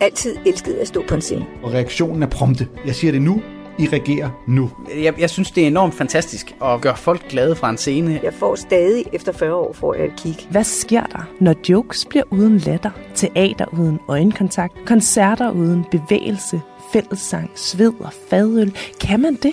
altid elsket at stå på en scene. Og reaktionen er prompte. Jeg siger det nu. I reagerer nu. Jeg, jeg synes, det er enormt fantastisk at gøre folk glade fra en scene. Jeg får stadig, efter 40 år, får jeg et kig. Hvad sker der, når jokes bliver uden latter, teater uden øjenkontakt, koncerter uden bevægelse, fællessang, sved og fadøl? Kan man det?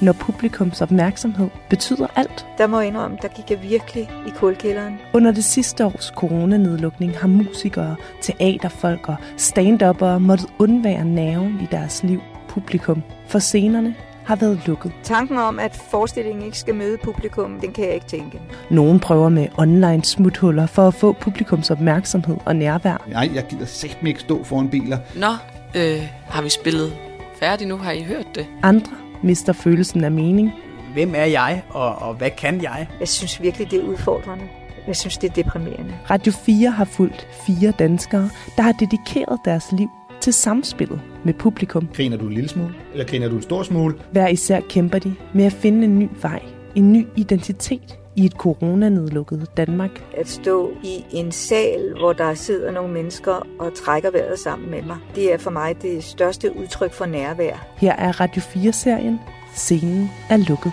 Når publikums opmærksomhed betyder alt. Der må jeg indrømme, der gik jeg virkelig i kulkælderen. Under det sidste års coronanedlukning har musikere, teaterfolk og stand-uppere måttet undvære nerven i deres liv, publikum, for scenerne har været lukket. Tanken om, at forestillingen ikke skal møde publikum, den kan jeg ikke tænke. Nogen prøver med online smuthuller for at få publikums opmærksomhed og nærvær. Nej, jeg gider sæt ikke stå foran biler. Nå, øh, har vi spillet færdigt nu? Har I hørt det? Andre mister følelsen af mening. Hvem er jeg, og, og hvad kan jeg? Jeg synes virkelig, det er udfordrende. Jeg synes, det er deprimerende. Radio 4 har fulgt fire danskere, der har dedikeret deres liv til samspillet med publikum. Griner du en lille smule, eller griner du en stor smule? Hver især kæmper de med at finde en ny vej, en ny identitet i et coronanedlukket Danmark. At stå i en sal, hvor der sidder nogle mennesker og trækker vejret sammen med mig, det er for mig det største udtryk for nærvær. Her er Radio 4-serien Scenen er lukket.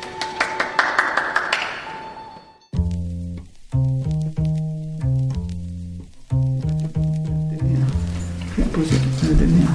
Den her.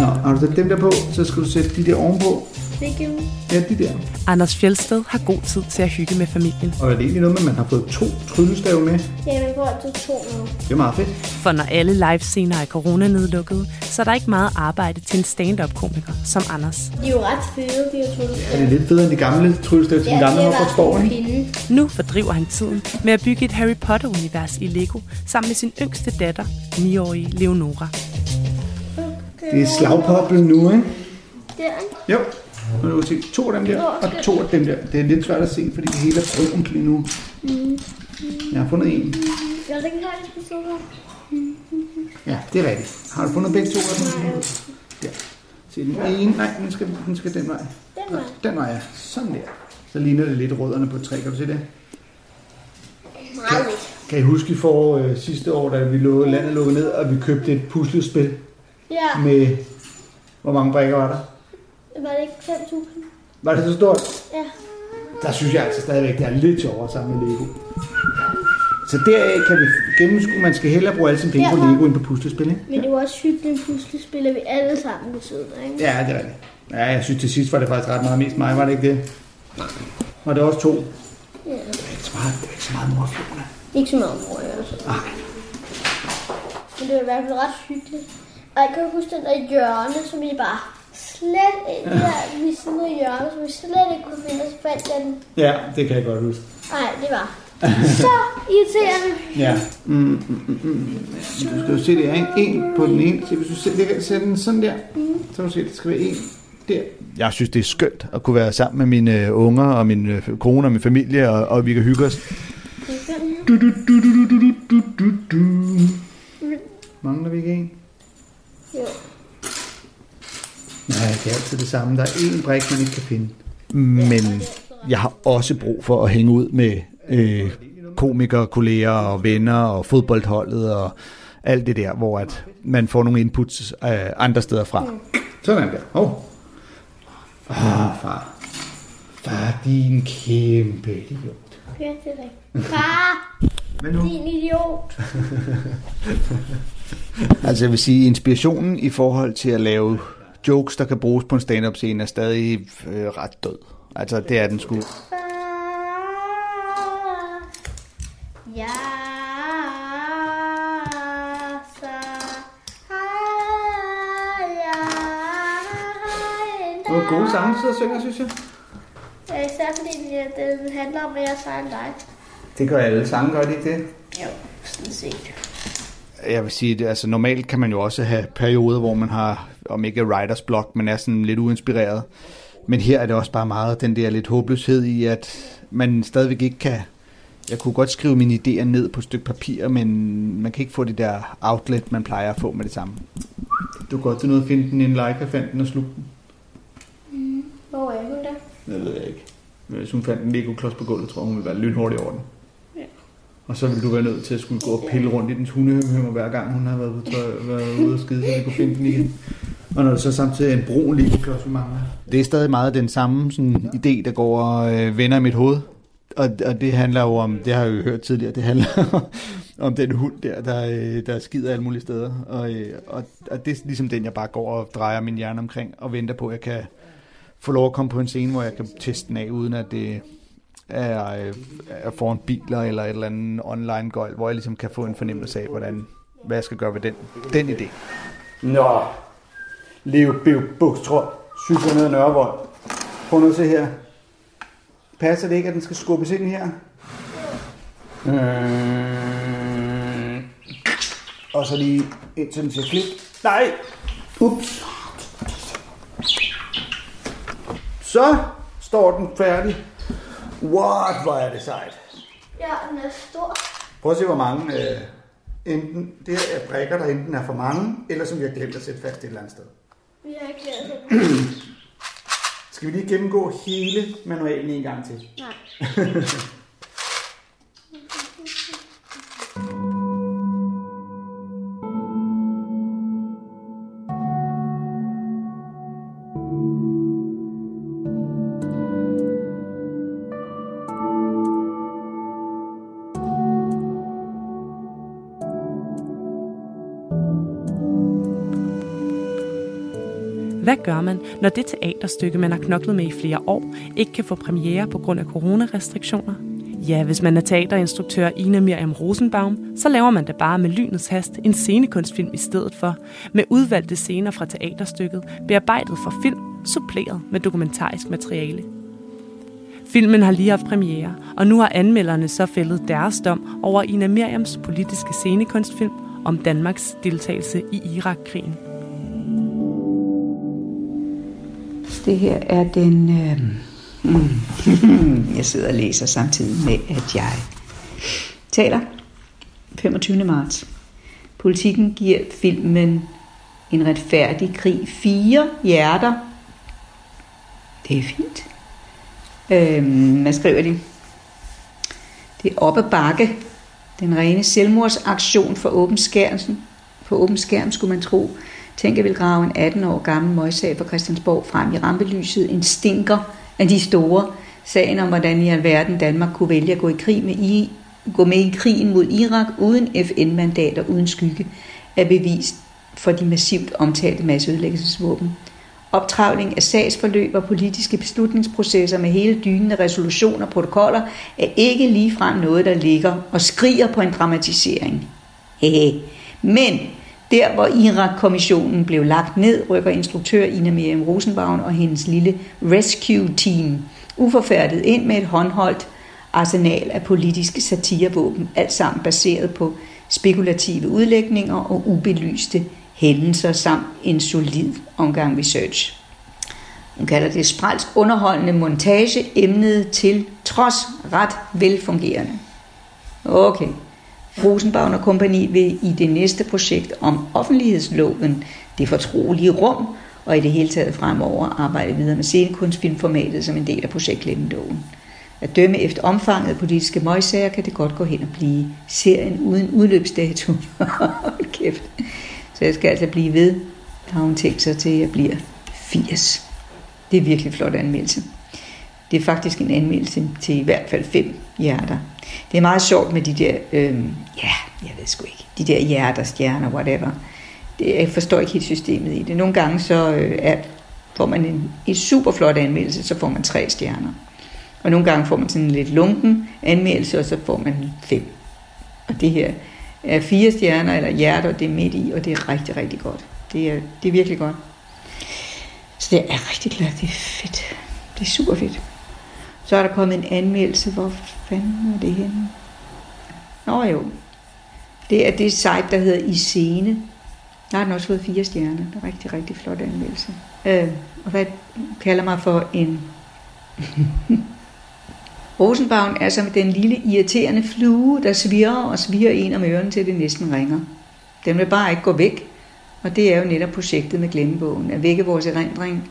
Nå, har du sat dem der på, så skal du sætte de der ovenpå. Hvilke? Ja, de der. Anders Fjeldsted har god tid til at hygge med familien. Og er det egentlig noget med, at man har fået to tryllestave med? Ja, man får altid to nu. Det er meget fedt. For når alle livescener er coronanedlukkede, så er der ikke meget arbejde til en stand-up-komiker som Anders. De er jo ret fede, de her tryllestave. Er det lidt federe end de gamle tryllestave til den gamle Hogwarts Borg, ikke? Nu fordriver han tiden med at bygge et Harry Potter-univers i Lego sammen med sin yngste datter, 9-årige Leonora. Det er slagpoppel nu, ikke? Der, ikke? Jo. Kan du se to af dem der, og to af dem der. Det er lidt svært at se, fordi det hele er brunt lige nu. Mm. Jeg har fundet en. Jeg har ikke Ja, det er rigtigt. Har du fundet begge to af dem? Ja. Se den ene. Nej, den skal, den skal den vej. Den vej. Den vej, ja. Sådan der. Så ligner det lidt rødderne på et træ. Kan du se det? Meget lidt. Kan I huske i for øh, sidste år, da vi lå, landet lukket ned, og vi købte et puslespil Ja, med... Hvor mange brikker var der? Var det ikke 5.000? Var det så stort? Ja. Der synes jeg altså stadigvæk, det er lidt sjovere sammen med Lego. Så deraf kan vi gennemskue, man skal hellere bruge alle sine penge på. Lego end på puslespil, ikke? Men det var også hyggeligt, puslespil, at vi alle sammen ved siden af, ikke? Ja, det er rigtigt. Ja, jeg synes til sidst var det faktisk ret meget mest mig, var det ikke det? Var det også to? Det Ja. er ikke så meget, det er ikke så meget morflående. Ikke så meget mor, altså. Nej. Men det var i hvert fald ret hyggeligt. Og jeg kan huske den der hjørne, som vi bare slet ikke, der ved siden af hjørnet, som vi slet ikke kunne finde, så fandt den. Ja, det kan jeg godt huske. Nej, det var så irriterende. Ja. Mm mm, mm, mm, mm. Du skal jo se, det er en, en på den ene. Så hvis du sætter, sætter den sådan der, mm. så kan du se, det skal være en der. Jeg synes, det er skønt at kunne være sammen med mine øh, unger og min øh, kone og min familie, og, og vi kan hygge os. Mm. Du, du, du, du, du, du, du, du. Mangler vi ikke en? Jo. Nej, det er altid det samme. Der er én brik, man ikke kan finde. Men jeg har også brug for at hænge ud med øh, komikere, kolleger og venner og fodboldholdet og alt det der, hvor at man får nogle inputs øh, andre steder fra. Sådan der. Hov. Ah, far. Far, din kæmpe idiot. Ja, det er rigtigt. Far, Hvad nu? din idiot. Altså jeg vil sige, inspirationen i forhold til at lave jokes, der kan bruges på en stand-up scene, er stadig øh, ret død. Altså det er den sgu. Ja, så. Det var gode sange, du sidder og synger, synes jeg. Ja, især fordi det, det handler om, at jeg er en dig. Det gør alle sange, gør de ikke det? Jo, sådan set. Jeg vil sige, det, altså normalt kan man jo også have perioder, hvor man har, om ikke writers block, men er sådan lidt uinspireret. Men her er det også bare meget den der lidt håbløshed i, at man stadigvæk ikke kan... Jeg kunne godt skrive mine idéer ned på et stykke papir, men man kan ikke få det der outlet, man plejer at få med det samme. Du kan godt til noget at finde den i en like, fandt den og slugte den. Mm. Hvor er hun der? Det ved jeg ikke. Men Hvis hun fandt en Lego-klods på gulvet, tror jeg, hun ville være lynhurtig over den. Ja. Og så ville du være nødt til at skulle gå og pille rundt i dens hundehømmer, hver gang hun har været, på tøj, været ude og skide, så vi kunne finde den igen. Og når det så samtidig er en brun lille klods, vi mangler. Det er stadig meget den samme sådan, idé, der går og øh, vender i mit hoved. Og, og det handler jo om, det har jeg jo hørt tidligere, det handler om den hund der, der, øh, der skider alle mulige steder. Og, øh, og, og det er ligesom den, jeg bare går og drejer min hjerne omkring og venter på, at jeg kan få lov at komme på en scene, hvor jeg kan teste den af, uden at det er, øh, er foran biler eller et eller andet online gøjl, hvor jeg ligesom kan få en fornemmelse af, hvordan, hvad jeg skal gøre ved den, den idé. Nå, Leo Bev Bukstrøm, cykler ned ad Nørrevold. Prøv nu at se her. Passer det ikke, at den skal skubbes ind her? Mm. Og så lige indtil den siger klik. Nej! Ups. Så står den færdig. What, hvor er det sejt. Ja, den er stor. Prøv at se, hvor mange øh, enten, det er brækker, der enten er for mange, eller som vi har glemt at sætte fast et eller andet sted. Vi har ikke det. Skal vi lige gennemgå hele manualen en gang til? Nej. Hvad gør man, når det teaterstykke, man har knoklet med i flere år, ikke kan få premiere på grund af coronarestriktioner? Ja, hvis man er teaterinstruktør Ina Miriam Rosenbaum, så laver man da bare med lynets hast en scenekunstfilm i stedet for, med udvalgte scener fra teaterstykket, bearbejdet for film, suppleret med dokumentarisk materiale. Filmen har lige haft premiere, og nu har anmelderne så fældet deres dom over Ina Miriams politiske scenekunstfilm om Danmarks deltagelse i Irak-krigen. Det her er den... Øh, mm, jeg sidder og læser samtidig med, at jeg taler 25. marts. Politikken giver filmen En retfærdig krig fire hjerter. Det er fint. Øh, hvad skriver de? Det er op ad bakke. Den rene selvmordsaktion for åben skærm. På åben skærm skulle man tro. Tænk, at vil grave en 18 år gammel møgssag fra Christiansborg frem i rampelyset. En stinker af de store. Sagen om, hvordan i alverden Danmark kunne vælge at gå, i krig med I, gå med i krigen mod Irak uden FN-mandat og uden skygge, er bevist for de massivt omtalte masseødelæggelsesvåben. Optravling af sagsforløb og politiske beslutningsprocesser med hele dynen af resolutioner og protokoller er ikke ligefrem noget, der ligger og skriger på en dramatisering. Hehe. Men der, hvor Irak-kommissionen blev lagt ned, rykker instruktør Ina Miriam Rosenbaum og hendes lille rescue-team uforfærdet ind med et håndholdt arsenal af politiske satirevåben, alt sammen baseret på spekulative udlægninger og ubelyste hændelser samt en solid omgang research. Hun kalder det spralsk underholdende montage, emnet til trods ret velfungerende. Okay, Rosenbaum og kompagni vil i det næste projekt om offentlighedsloven, det fortrolige rum, og i det hele taget fremover arbejde videre med scenekunstfilmformatet som en del af projektlæggenloven. At dømme efter omfanget af politiske møgsager, kan det godt gå hen og blive serien uden udløbsdato. kæft. Så jeg skal altså blive ved. Der har hun tænkt sig til, at jeg bliver 80. Det er virkelig flot anmeldelse. Det er faktisk en anmeldelse til i hvert fald fem hjerter. Det er meget sjovt med de der, øh, ja, jeg ved sgu ikke, de der hjerter, stjerner, whatever. Det, jeg forstår ikke helt systemet i det. Nogle gange så øh, er, får man en, en super flot anmeldelse, så får man tre stjerner. Og nogle gange får man sådan en lidt lunken anmeldelse, og så får man fem. Og det her er fire stjerner, eller hjerter, det er midt i, og det er rigtig, rigtig godt. Det er, det er virkelig godt. Så det er rigtig glad, det er fedt. Det er super fedt. Så er der kommet en anmeldelse. Hvor fanden er det henne? Nå jo. Det er det site, der hedder I Scene. Der har den også fået fire stjerner. Det er rigtig, rigtig flot anmeldelse. Øh, og hvad kalder mig for en... Rosenbaum er som den lille irriterende flue, der svirrer og svirrer en om ørerne til det næsten ringer. Den vil bare ikke gå væk. Og det er jo netop projektet med glemmebogen. At vække vores erindring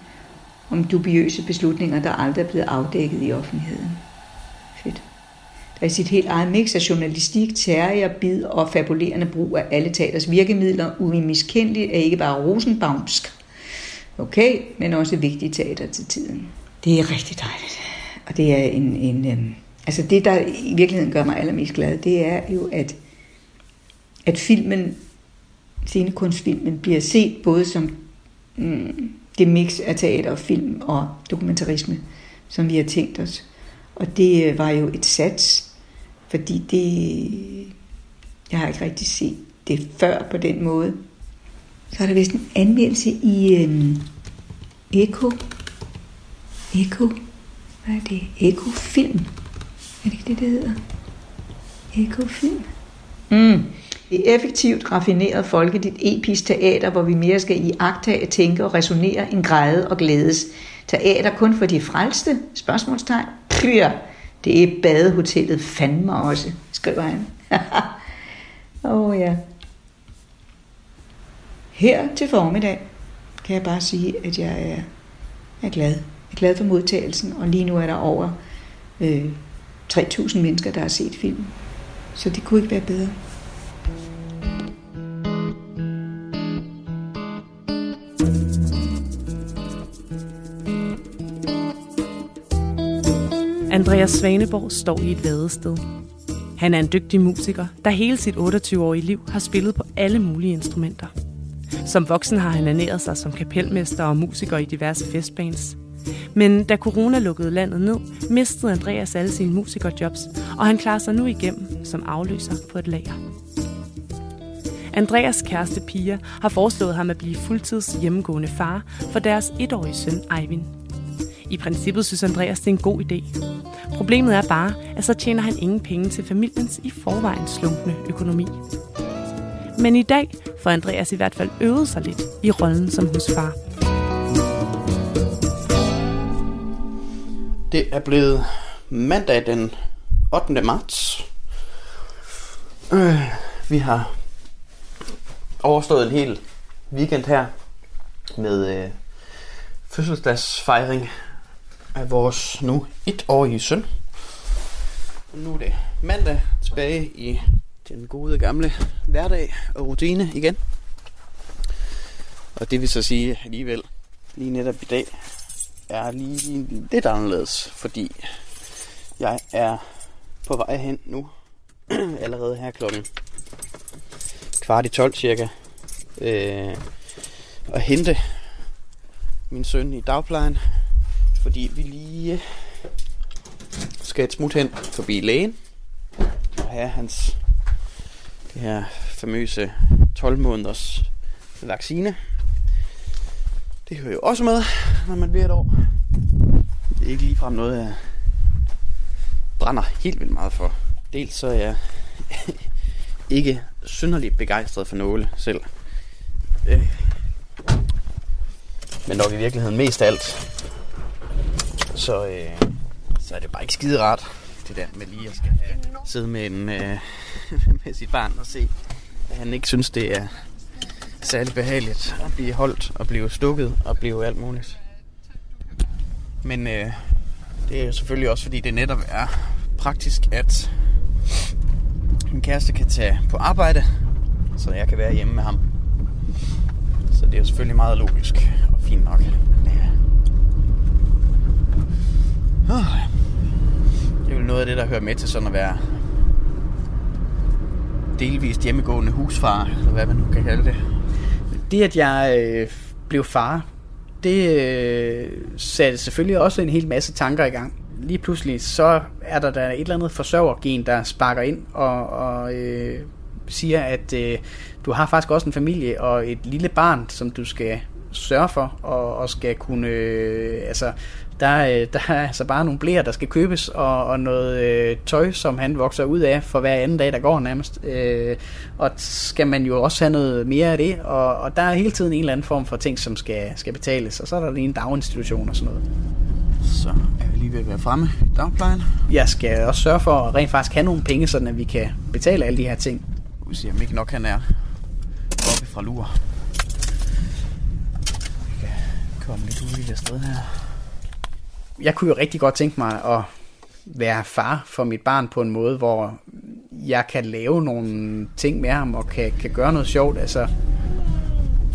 om dubiøse beslutninger, der aldrig er blevet afdækket i offentligheden. Fedt. der i sit helt eget mix af journalistik, terrier, bid og fabulerende brug af alle teaters virkemidler uimiskendeligt er ikke bare rosenbaumsk, okay, men også vigtigt teater til tiden. Det er rigtig dejligt. Og det er en, en øhm, altså det, der i virkeligheden gør mig allermest glad, det er jo, at, at filmen, scenekunstfilmen, bliver set både som mm, det mix af teater og film og dokumentarisme, som vi har tænkt os. Og det øh, var jo et sats, fordi det, jeg har ikke rigtig set det før på den måde. Så er der vist en anmeldelse i en Eko. Eko. Hvad er det? Eko Film. Er det ikke det, det hedder? Eko Film. Mm. Det er effektivt, raffineret folkeligt episk teater, hvor vi mere skal i agtage, tænke og resonere end græde og glædes. Teater kun for de frelste? Spørgsmålstegn. Pyr. Det er badehotellet fandme også, skriver han. Åh oh, ja. Her til formiddag kan jeg bare sige, at jeg er, er glad. Jeg er glad for modtagelsen, og lige nu er der over øh, 3.000 mennesker, der har set filmen. Så det kunne ikke være bedre. Andreas Svaneborg står i et vadested. Han er en dygtig musiker, der hele sit 28-årige liv har spillet på alle mulige instrumenter. Som voksen har han ernæret sig som kapelmester og musiker i diverse festbands. Men da corona lukkede landet ned, mistede Andreas alle sine musikerjobs, og han klarer sig nu igennem som afløser på et lager. Andreas kæreste Pia har foreslået ham at blive fuldtids hjemmegående far for deres etårige søn Eivind. I princippet synes Andreas, det er en god idé. Problemet er bare, at så tjener han ingen penge til familiens i forvejen slunkne økonomi. Men i dag får Andreas i hvert fald øvet sig lidt i rollen som husfar. Det er blevet mandag den 8. marts. Øh, vi har overstået en hel weekend her med øh, fødselsdagsfejring af vores nu etårige søn. Og nu er det mandag tilbage i den gode gamle hverdag og rutine igen. Og det vil så sige alligevel, lige netop i dag, er lige lidt anderledes, fordi jeg er på vej hen nu, allerede her klokken kvart i 12 cirka, øh, og hente min søn i dagplejen, fordi vi lige skal et smut hen forbi lægen og have hans det her famøse 12 måneders vaccine. Det hører jo også med, når man bliver et år. Det er ikke ligefrem noget, jeg brænder helt vildt meget for. Dels så er jeg ikke synderligt begejstret for nåle selv. Øh. Men nok i virkeligheden mest alt, så, øh, så er det bare ikke skide rart, det der med lige at skal have, sidde med, en, øh, med sit barn og se, at han ikke synes, det er særlig behageligt at blive holdt og blive stukket og blive alt muligt. Men øh, det er selvfølgelig også, fordi det netop er praktisk, at min kæreste kan tage på arbejde, så jeg kan være hjemme med ham. Så det er jo selvfølgelig meget logisk og fint nok. Det er vel noget af det, der hører med til sådan at være delvist hjemmegående husfar, eller hvad man nu kan kalde det. Det, at jeg øh, blev far, det øh, satte selvfølgelig også en hel masse tanker i gang. Lige pludselig, så er der der et eller andet forsørgergen, der sparker ind og, og øh, siger, at øh, du har faktisk også en familie og et lille barn, som du skal sørge for, og, og skal kunne øh, altså, der, øh, der er altså bare nogle blære, der skal købes, og, og noget øh, tøj, som han vokser ud af for hver anden dag, der går nærmest. Øh, og skal man jo også have noget mere af det, og, og der er hele tiden en eller anden form for ting, som skal, skal betales, og så er der lige en daginstitution og sådan noget. Så er vi lige ved at være fremme i dagplejen. Jeg skal også sørge for at rent faktisk have nogle penge, sådan at vi kan betale alle de her ting. Vi siger, om ikke nok han er oppe fra lur. Vi kan komme lidt ud i det sted her jeg kunne jo rigtig godt tænke mig at være far for mit barn på en måde, hvor jeg kan lave nogle ting med ham og kan, kan gøre noget sjovt. Altså,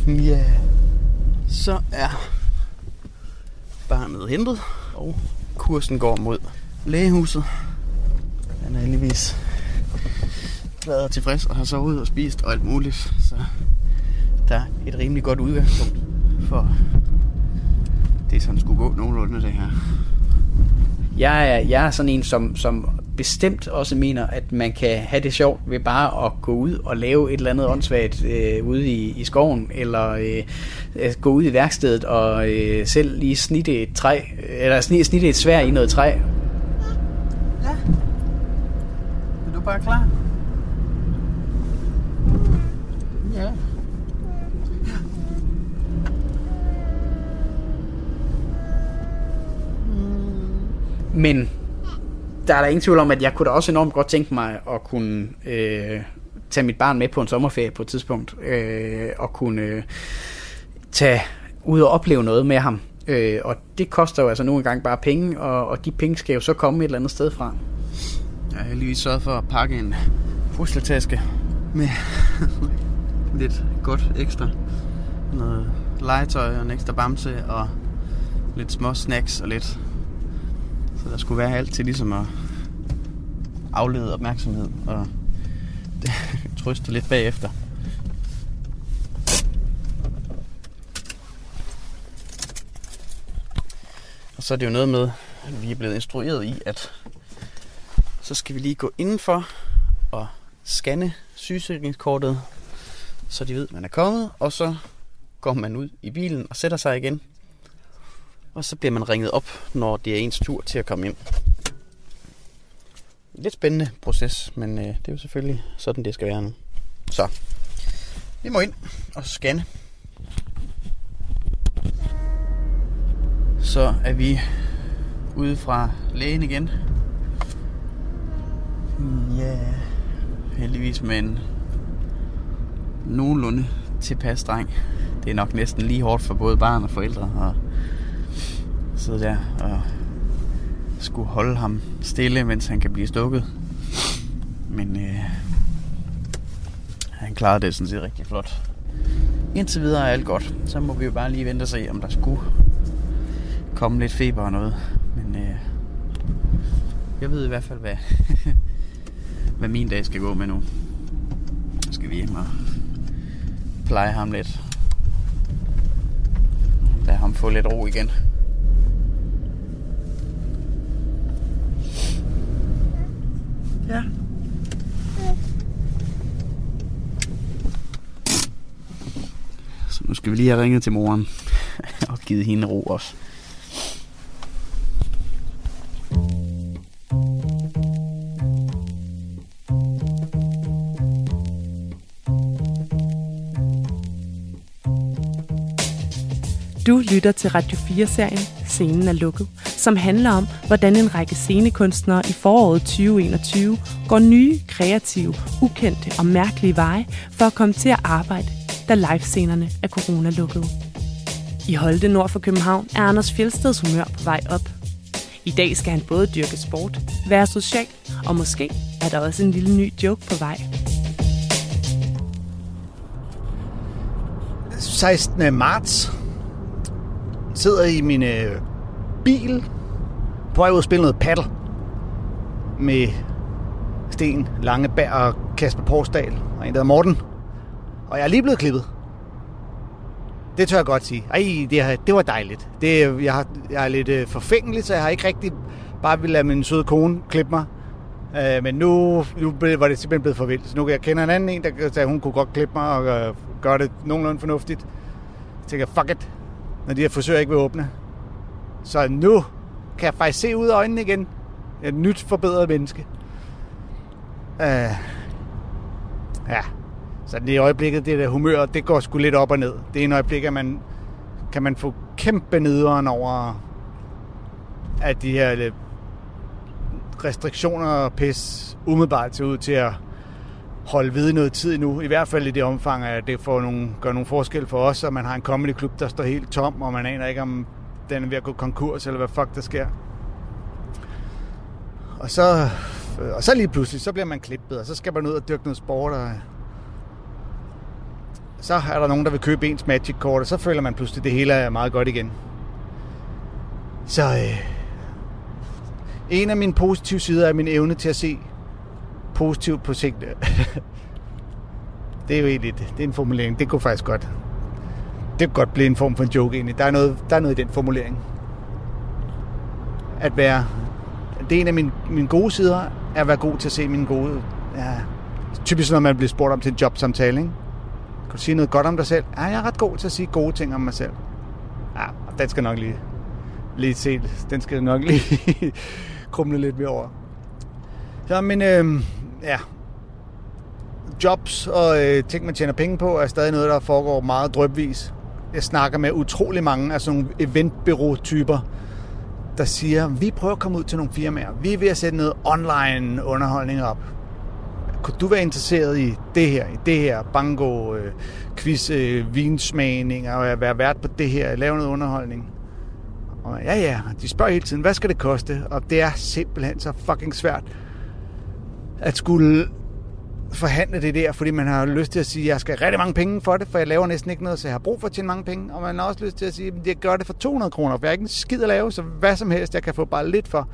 Ja, så er barnet hentet, og kursen går mod lægehuset. Han er heldigvis glad og tilfreds og har sovet og spist og alt muligt, så der er et rimelig godt udgangspunkt for det, som skulle gå nogenlunde det her. jeg er, jeg er sådan en, som, som bestemt også mener, at man kan have det sjovt ved bare at gå ud og lave et eller andet åndssvagt øh, ude i, i skoven, eller øh, gå ud i værkstedet og øh, selv lige snitte et træ, eller snitte, snitte et svær i noget træ. Er du bare klar? Ja. Men der er der ingen tvivl om, at jeg kunne da også enormt godt tænke mig at kunne øh, tage mit barn med på en sommerferie på et tidspunkt, øh, og kunne øh, tage ud og opleve noget med ham. Øh, og det koster jo altså nogle gange bare penge, og, og de penge skal jo så komme et eller andet sted fra. Jeg har lige sørget for at pakke en pusletaske med lidt godt ekstra. Noget legetøj og en ekstra bamse og lidt små snacks og lidt. Der skulle være alt til ligesom at aflede opmærksomhed og trøste lidt bagefter. Og så er det jo noget med, at vi er blevet instrueret i, at så skal vi lige gå indenfor og scanne sygesikringskortet, så de ved, at man er kommet, og så går man ud i bilen og sætter sig igen. Og så bliver man ringet op, når det er ens tur til at komme ind. Lidt spændende proces, men øh, det er jo selvfølgelig sådan, det skal være nu. Så, vi må ind og scanne. Så er vi ude fra lægen igen. Ja, heldigvis med en nogenlunde tilpas dreng. Det er nok næsten lige hårdt for både barn og forældre at sidde der og skulle holde ham stille, mens han kan blive stukket. Men øh, han klarede det sådan set rigtig flot. Indtil videre er alt godt. Så må vi jo bare lige vente og se, om der skulle komme lidt feber og noget. Men øh, jeg ved i hvert fald, hvad, hvad min dag skal gå med nu. Så skal vi hjem og pleje ham lidt. Lad ham få lidt ro igen. Ja. Så nu skal vi lige have ringet til moren og givet hende ro også. Du lytter til Radio 4-serien Scenen er lukket, som handler om, hvordan en række scenekunstnere i foråret 2021 går nye, kreative, ukendte og mærkelige veje for at komme til at arbejde, da livescenerne er corona-lukkede. I Holte nord for København er Anders Fjeldsteds humør på vej op. I dag skal han både dyrke sport, være social, og måske er der også en lille ny joke på vej. 16. marts sidder i min bil på vej ud og spille noget paddle med Sten Langebær og Kasper Porsdal og en der hedder Morten. Og jeg er lige blevet klippet. Det tør jeg godt sige. Ej, det, det var dejligt. Det, jeg, har, jeg er lidt øh, forfængelig, så jeg har ikke rigtig bare vil lade min søde kone klippe mig. Øh, men nu, nu blev- var det simpelthen blevet for vildt. Så nu kan jeg kende en anden en, der sagde, at hun kunne godt klippe mig og øh, gøre det nogenlunde fornuftigt. Jeg tænker, fuck it, når de her forsøger ikke vil åbne. Så nu kan jeg faktisk se ud af øjnene igen. Et nyt forbedret menneske. Øh, ja, så det i øjeblikket, det der humør, det går sgu lidt op og ned. Det er en øjeblik, at man kan man få kæmpe nederen over, at de her restriktioner og pis umiddelbart ser ud til at holde ved noget tid nu. I hvert fald i det omfang, at det får nogle, gør nogle forskel for os, og man har en comedy klub, der står helt tom, og man aner ikke, om den er ved at gå konkurs, eller hvad fuck der sker. Og så, øh, og så lige pludselig, så bliver man klippet, og så skal man ud og dyrke noget sport, og så er der nogen, der vil købe ens Magic-kort, og så føler man pludselig, at det hele er meget godt igen. Så øh, en af mine positive sider er min evne til at se positivt på tingene. det er jo egentlig det. Det er en formulering. Det kunne faktisk godt. Det kan godt blive en form for en joke egentlig. Der er noget, der er noget i den formulering. At være... Det er en af mine, mine gode sider, er at være god til at se mine gode... Ja, typisk når man bliver spurgt om til en jobsamtale, ikke? Kan du sige noget godt om dig selv? Ja, jeg er ret god til at sige gode ting om mig selv. Ja, den skal nok lige, lige se. Den skal nok lige krumle lidt mere over. Så, men øh, ja, jobs og øh, ting, man tjener penge på, er stadig noget, der foregår meget drøbvis. Jeg snakker med utrolig mange af sådan nogle eventbureau-typer, der siger, vi prøver at komme ud til nogle firmaer. Vi er ved at sætte noget online underholdning op. Kunne du være interesseret i det her, i det her, bango, øh, quiz, øh, vinsmagning, og være vært på det her, lave noget underholdning? Og ja, ja, de spørger hele tiden, hvad skal det koste? Og det er simpelthen så fucking svært at skulle forhandle det der, fordi man har lyst til at sige, at jeg skal have rigtig mange penge for det, for jeg laver næsten ikke noget, så jeg har brug for at tjene mange penge. Og man har også lyst til at sige, at jeg gør det for 200 kroner, for jeg er ikke en skid at lave, så hvad som helst, jeg kan få bare lidt for.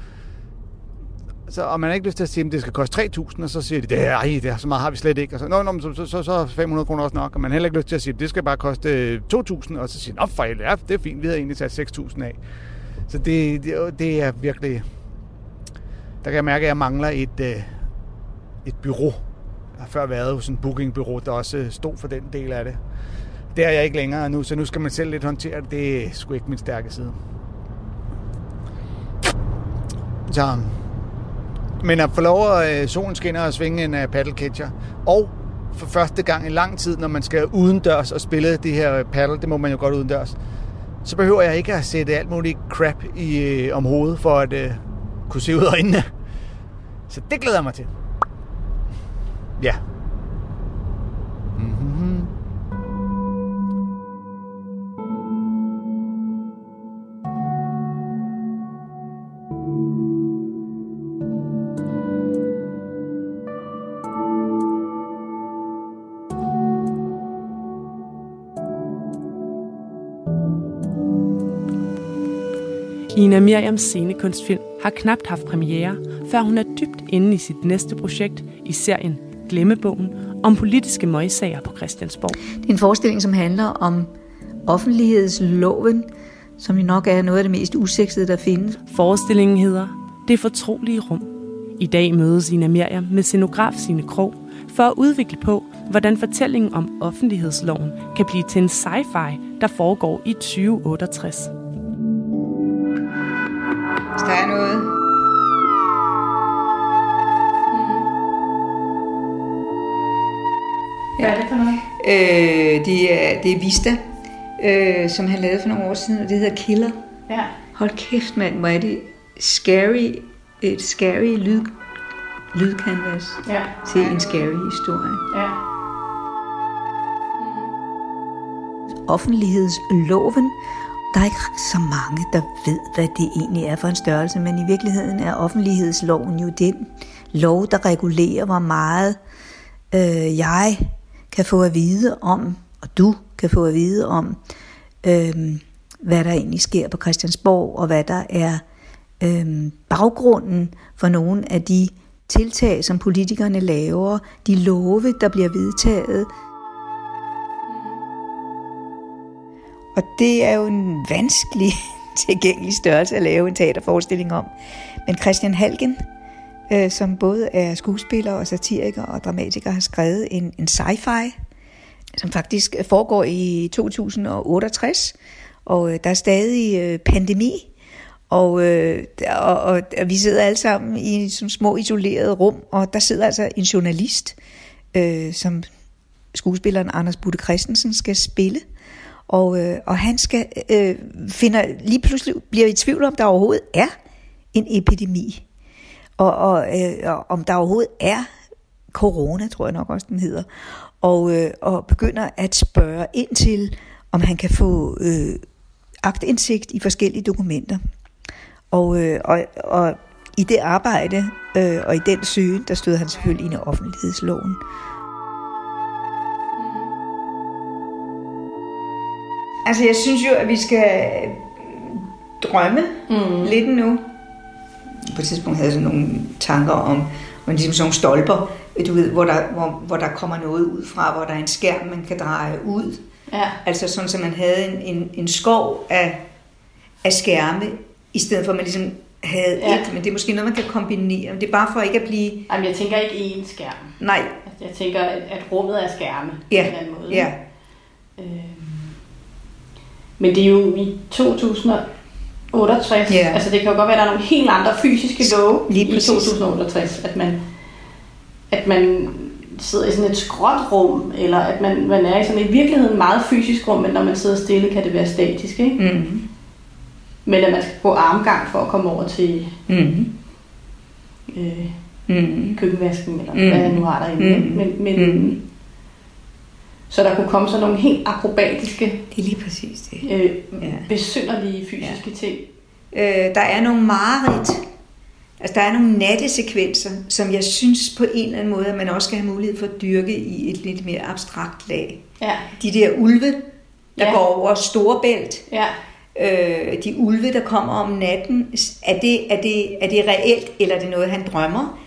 Så, og man har ikke lyst til at sige, at det skal koste 3.000, og så siger de, det er, ej, det er, så meget har vi slet ikke. Og så, Nå, nå, så, så, så, så er 500 kroner også nok, og man har heller ikke lyst til at sige, at det skal bare koste øh, 2.000, og så siger de, for ja, det er fint, vi havde egentlig sat 6.000 af. Så det, det, det er virkelig, der kan jeg mærke, at jeg mangler et, øh, et bureau. Har før været hos en bookingbureau, der også øh, stod for den del af det. Det er jeg ikke længere nu, så nu skal man selv lidt håndtere det. Det er sgu ikke min stærke side. Så, men at få lov at øh, solen skinner og svinge en øh, paddle catcher, og for første gang i lang tid, når man skal udendørs og spille det her øh, paddle, det må man jo godt udendørs, så behøver jeg ikke at sætte alt muligt crap i, øh, om hovedet for at øh, kunne se ud af øjnene. Så det glæder jeg mig til. Ja. Mm-hmm. Ina Miriams scenekunstfilm har knapt haft premiere, før hun er dybt inde i sit næste projekt i serien Glemmebogen om politiske møgsager på Christiansborg. Det er en forestilling, som handler om offentlighedsloven, som jo nok er noget af det mest usexede, der findes. Forestillingen hedder Det fortrolige rum. I dag mødes Ina Miriam med scenograf Sine Krog for at udvikle på, hvordan fortællingen om offentlighedsloven kan blive til en sci-fi, der foregår i 2068. Hvis der er noget, Øh, det, er, det er Vista, øh, som han lavede for nogle år siden, og det hedder Killer. Ja. Hold kæft, mand, hvor er det scary, et scary lyd, lydcanvas Ja. til en scary historie. Ja. Offentlighedsloven. Der er ikke så mange, der ved, hvad det egentlig er for en størrelse, men i virkeligheden er offentlighedsloven jo den lov, der regulerer, hvor meget øh, jeg kan få at vide om, og du kan få at vide om, øh, hvad der egentlig sker på Christiansborg, og hvad der er øh, baggrunden for nogle af de tiltag, som politikerne laver, de love, der bliver vedtaget. Og det er jo en vanskelig tilgængelig størrelse at lave en teaterforestilling om. Men Christian Halgen, øh, som både er skuespiller og satiriker og dramatiker, har skrevet en, en sci-fi, som faktisk foregår i 2068, og øh, der er stadig øh, pandemi, og, øh, og, og, og vi sidder alle sammen i sådan små isolerede rum, og der sidder altså en journalist, øh, som skuespilleren Anders Budde Christensen skal spille, og, øh, og han skal øh, finder lige pludselig bliver i tvivl om der overhovedet er en epidemi og, og, øh, og om der overhovedet er corona, tror jeg nok også den hedder, og, øh, og begynder at spørge ind til, om han kan få øh, agtindsigt i forskellige dokumenter. Og, øh, og, og i det arbejde øh, og i den søgen, der stod han selvfølgelig ind i offentlighedsloven. Altså, jeg synes jo, at vi skal drømme mm. lidt nu. På et tidspunkt havde sådan nogle tanker om, om ligesom sådan nogle stolper, du ved, hvor der, hvor, hvor der kommer noget ud fra, hvor der er en skærm, man kan dreje ud. Ja. Altså sådan, så man havde en, en, en skov af, af skærme, i stedet for at man ligesom havde Ja. et, men det er måske noget, man kan kombinere. Det er bare for ikke at blive... Jamen, jeg tænker ikke én skærm. Nej, Altså, Jeg tænker, at, at rummet er skærme Ja, på en eller anden måde. ja. Øhm, Men det er jo i 2068. Ja. Altså det kan jo godt være, at der er nogle helt andre fysiske love Lige i præcis. 2068. At man, at man sidder i sådan et skråt rum, eller at man, man er i sådan et i virkeligheden meget fysisk rum, men når man sidder stille, kan det være statisk. Ikke? Mm. Men at man skal gå armgang for at komme over til Mm. øh, Mm. køkkenvasken, eller Mm. mm. hvad jeg nu har derinde. Mm. Mm. Men, men, Mm. Så der kunne komme sådan nogle helt akrobatiske, Det er lige præcis det. øh, ja. besynderlige fysiske ja. ting. Øh, der er nogle mareridt. Altså, der er nogle nattesekvenser, som jeg synes på en eller anden måde, at man også skal have mulighed for at dyrke i et lidt mere abstrakt lag. Ja, De der ulve, der Ja. går over Storebælt, ja. øh, de ulve, der kommer om natten, er det, er, det, er det reelt, eller er det noget, han drømmer?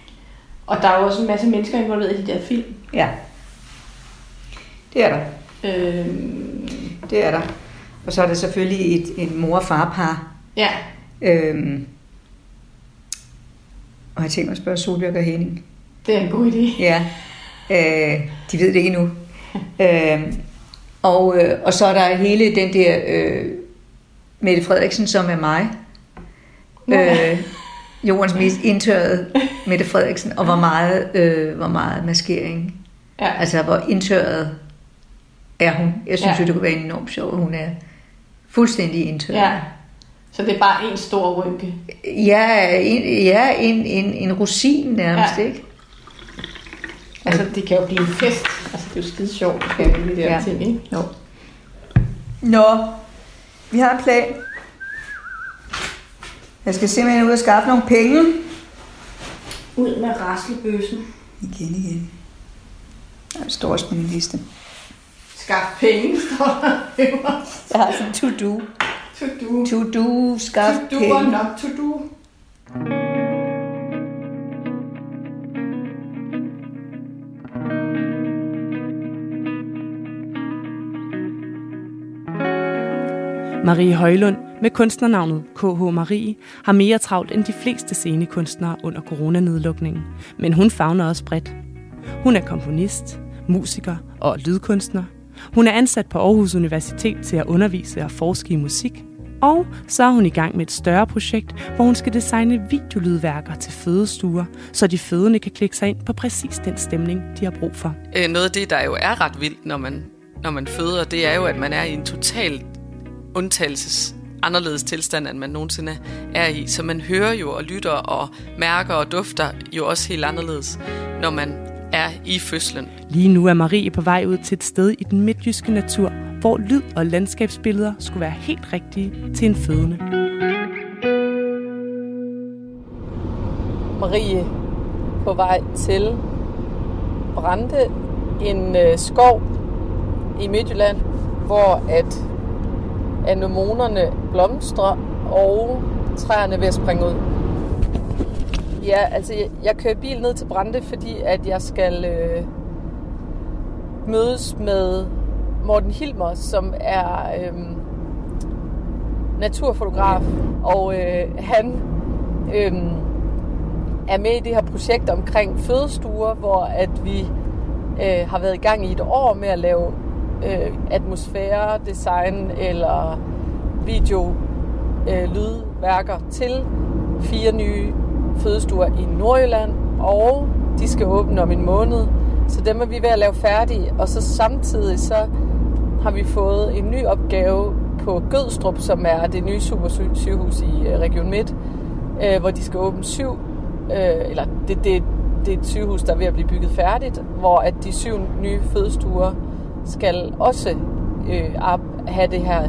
Og der er jo også en masse mennesker involveret i de der film. Ja. Det er der. Øhm, Det er der. Og så er der selvfølgelig et, et mor- og farpar. ja, Øhm, og jeg tænker mig at spørge Solbjørg og Henning. det er en god idé. Ja, øh, de ved det ikke endnu. øh, og, øh, og så er der hele den der øh, Mette Frederiksen, som er mig. Ja. Øh, jordens mest indtørrede Mette Frederiksen, og hvor meget, øh, hvor meget maskering. Ja. Altså, hvor indtørret er hun. Jeg synes Ja. jo, det kunne være enormt sjovt, at hun er fuldstændig indtørret. ja. Så det er bare en stor rynke. Ja, en, ja en, en, en rosin nærmest, Ja. ikke? Altså, det kan jo blive en fest. Altså, det er jo skide sjovt, at have de der Ja. ting, ikke? Jo. Nå, vi har en plan. Jeg skal simpelthen ud og skaffe nogle penge. Ud med raslebøssen. Igen, igen. Der står også på min liste. Skaf penge, står der øverst. Jeg har sådan to-do. To do. To-do, skaf To do og penge. not to do. Marie Højlund med kunstnernavnet KH Marie har mere travlt end de fleste scenekunstnere under coronanedlukningen, men hun fagner også bredt. Hun er komponist, musiker og lydkunstner. Hun er ansat på Aarhus Universitet til at undervise og forske i musik. Og så er hun i gang med et større projekt, hvor hun skal designe videolydværker til fødestuer, så de fødende kan klikke sig ind på præcis den stemning, de har brug for. Øh, noget af det, der jo er ret vildt, når man, når man føder, det er jo, at man er i en total undtagelses anderledes tilstand, end man nogensinde er i. Så man hører jo og lytter og mærker og dufter jo også helt anderledes, når man er i fødslen. Lige nu er Marie på vej ud til et sted i den midtjyske natur, hvor lyd og landskabsbilleder skulle være helt rigtige til en fødende. Marie på vej til Brande, en øh, skov i Midtjylland, hvor at anemonerne blomstrer og træerne er ved at springe ud. Ja, altså jeg, jeg kører bil ned til Brande, fordi at jeg skal øh, mødes med Morten Hilmer, som er øh, naturfotograf, og øh, han øh, er med i det her projekt omkring fødestuer, hvor at vi øh, har været i gang i et år med at lave øh, atmosfære, design eller video øh, lydværker til fire nye fødestuer i Nordjylland, og de skal åbne om en måned. Så dem er vi ved at lave færdige, og så samtidig så har vi fået en ny opgave på Gødstrup, som er det nye supersygehus i øh, Region Midt, øh, hvor de skal åbne syv, øh, eller det, det, det er et sygehus, der er ved at blive bygget færdigt, hvor at de syv nye fødestuer skal også øh, have det her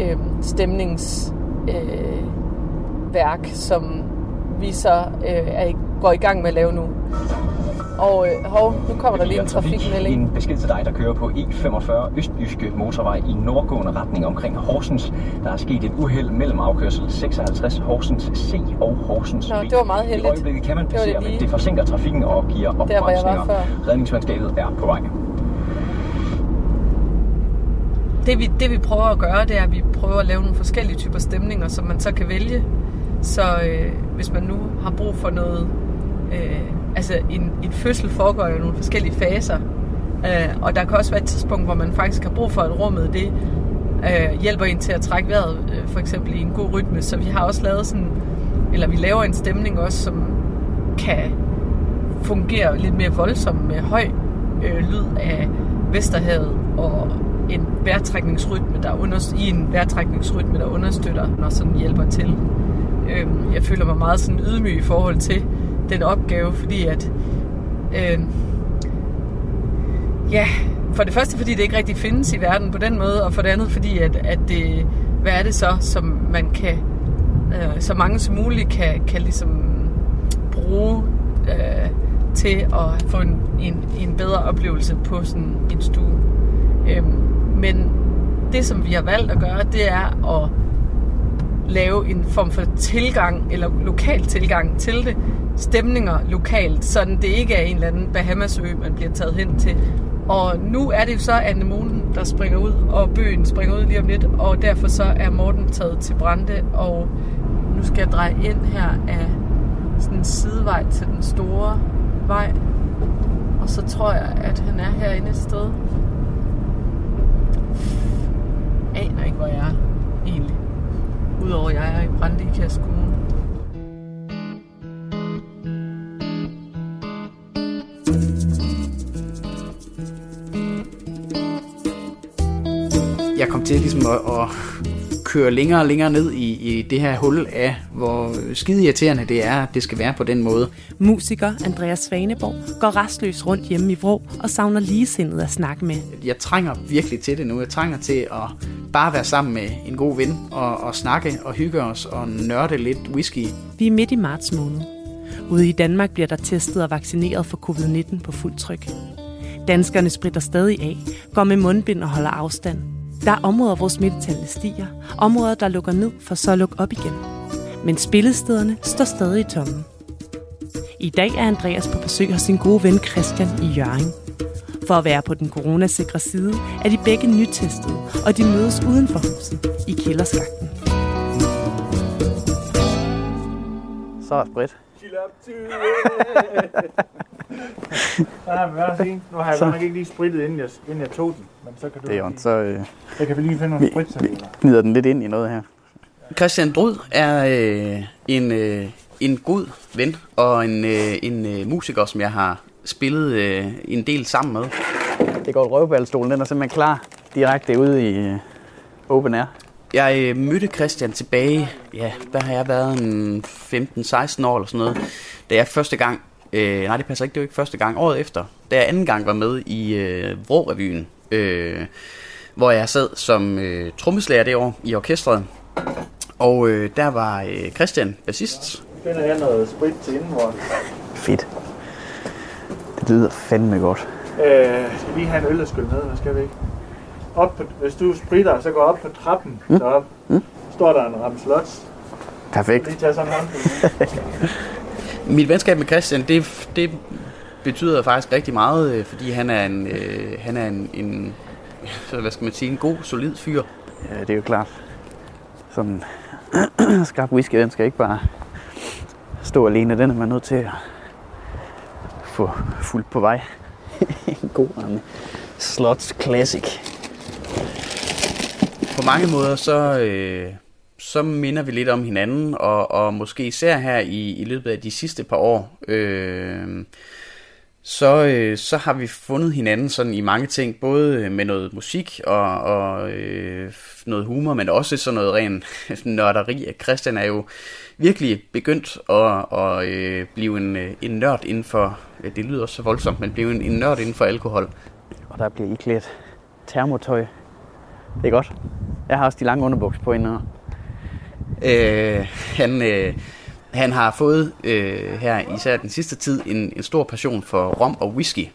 øh, stemningsværk, øh, værk, som vi så øh, er, går i gang med at lave nu. Og øh, hov, nu kommer der lige en trafikmelding. En besked til dig, der kører på E45 Østjyske Motorvej i nordgående retning omkring Horsens. Der er sket et uheld mellem afkørsel 56 Horsens C og Horsens Nå, det var meget heldigt. I øjeblikket kan man Det var passere, det men lige. det forsinker trafikken og giver opbremsninger. Redningsmandskabet er på vej. Det vi, det vi prøver at gøre, det er, at vi prøver at lave nogle forskellige typer stemninger, som man så kan vælge. Så øh, hvis man nu har brug for noget... Øh, altså en, en fødsel foregår jo i nogle forskellige faser. Øh, og der kan også være et tidspunkt, hvor man faktisk har brug for, at rummet det øh, hjælper en til at trække vejret, øh, for eksempel i en god rytme. Så vi har også lavet sådan... Eller vi laver en stemning også, som kan fungere lidt mere voldsomt med høj øh, lyd af Vesterhavet og en vejrtrækningsrytme, der under, i en vejrtrækningsrytme, der understøtter når sådan hjælper til. Øh, jeg føler mig meget sådan ydmyg i forhold til den opgave, fordi at øh, ja, for det første fordi det ikke rigtig findes i verden på den måde, og for det andet fordi at, at det, hvad er det så, som man kan, øh, så mange som muligt kan, kan ligesom bruge øh, til at få en, en, en bedre oplevelse på sådan en stue. Øhm, men det, som vi har valgt at gøre, det er at lave en form for tilgang, eller lokal tilgang til det. Stemninger lokalt, sådan det ikke er en eller anden Bahamasø, man bliver taget hen til. Og nu er det jo så Anemonen, der springer ud, og bøen springer ud lige om lidt, og derfor så er Morten taget til Brande, og nu skal jeg dreje ind her af sådan en sidevej til den store vej. Og så tror jeg, at han er herinde et sted. Aner ikke, hvor jeg er egentlig. Udover jeg er i Brande i Kærs Kommune. jeg kom til ligesom at, at køre længere og længere ned i, i det her hul af, hvor skide irriterende det er, at det skal være på den måde. Musiker Andreas Svaneborg går restløs rundt hjemme i Vrå og savner ligesindet at snakke med. Jeg trænger virkelig til det nu. Jeg trænger til at bare være sammen med en god ven og, og snakke og hygge os og nørde lidt whisky. Vi er midt i marts måned. Ude i Danmark bliver der testet og vaccineret for covid-19 på fuld tryk. Danskerne spritter stadig af, går med mundbind og holder afstand. Der er områder, hvor smittetallene stiger, områder, der lukker ned for så at lukke op igen. Men spillestederne står stadig tomme. I dag er Andreas på besøg hos sin gode ven Christian i Jørgen. For at være på den coronasikre side er de begge nytestede, og de mødes uden for huset i kælderskakten. Så er sprit. Ja, men fint. Nu har jeg Så. nok ikke lige spritet, inden jeg, inden jeg tog den. Men så kan du... Det er jo så øh, Jeg kan vi lige finde nogle vi, spritservietter. gnider den lidt ind i noget her. Christian Drud er øh, en, øh, en god ven og en, øh, en øh, musiker, som jeg har spillet øh, en del sammen med. Det går røvballstolen, den er simpelthen klar direkte ude i øh, Open Air. Jeg øh, mødte Christian tilbage, ja, der har jeg været en 15-16 år eller sådan noget, da jeg første gang, øh, nej det passer ikke, det var ikke første gang, året efter, da jeg anden gang var med i øh, Vrå-revyen, øh, hvor jeg sad som øh, trommeslager det år i orkestret. Og øh, der var øh, Christian, bassist. Finder jeg noget sprit til inden, hvor... Fedt. Det lyder fandme godt. Øh, jeg skal lige have en øl og skylle ned, hvad skal vi ikke? Op på, hvis du spritter, så gå op på trappen mm. derop. Mm. Står der en ramme slots. Perfekt. Lige tage sådan en håndfuld. Mit venskab med Christian, det, det betyder faktisk rigtig meget, øh, fordi han er en, øh, han er en, en så hvad skal man sige, en god, solid fyr. Ja, det er jo klart. Sådan skarp whisky, den skal ikke bare stå alene. Den er man nødt til at få fuldt på vej. en god arme. Slots Classic. På mange måder så, øh, så minder vi lidt om hinanden, og, og måske især her i, i løbet af de sidste par år, øh, så, øh, så har vi fundet hinanden sådan i mange ting, både med noget musik og, og øh, noget humor, men også sådan noget ren nørderi. Christian er jo virkelig begyndt at, at øh, blive en, øh, en nørd inden for, det lyder også så voldsomt, men blive en, en nørd inden for alkohol. Og der bliver iklædt termotøj. Det er godt. Jeg har også de lange underbukser på endnu. Øh, han, øh, Han har fået øh, her især den sidste tid en, en stor passion for rom og whisky.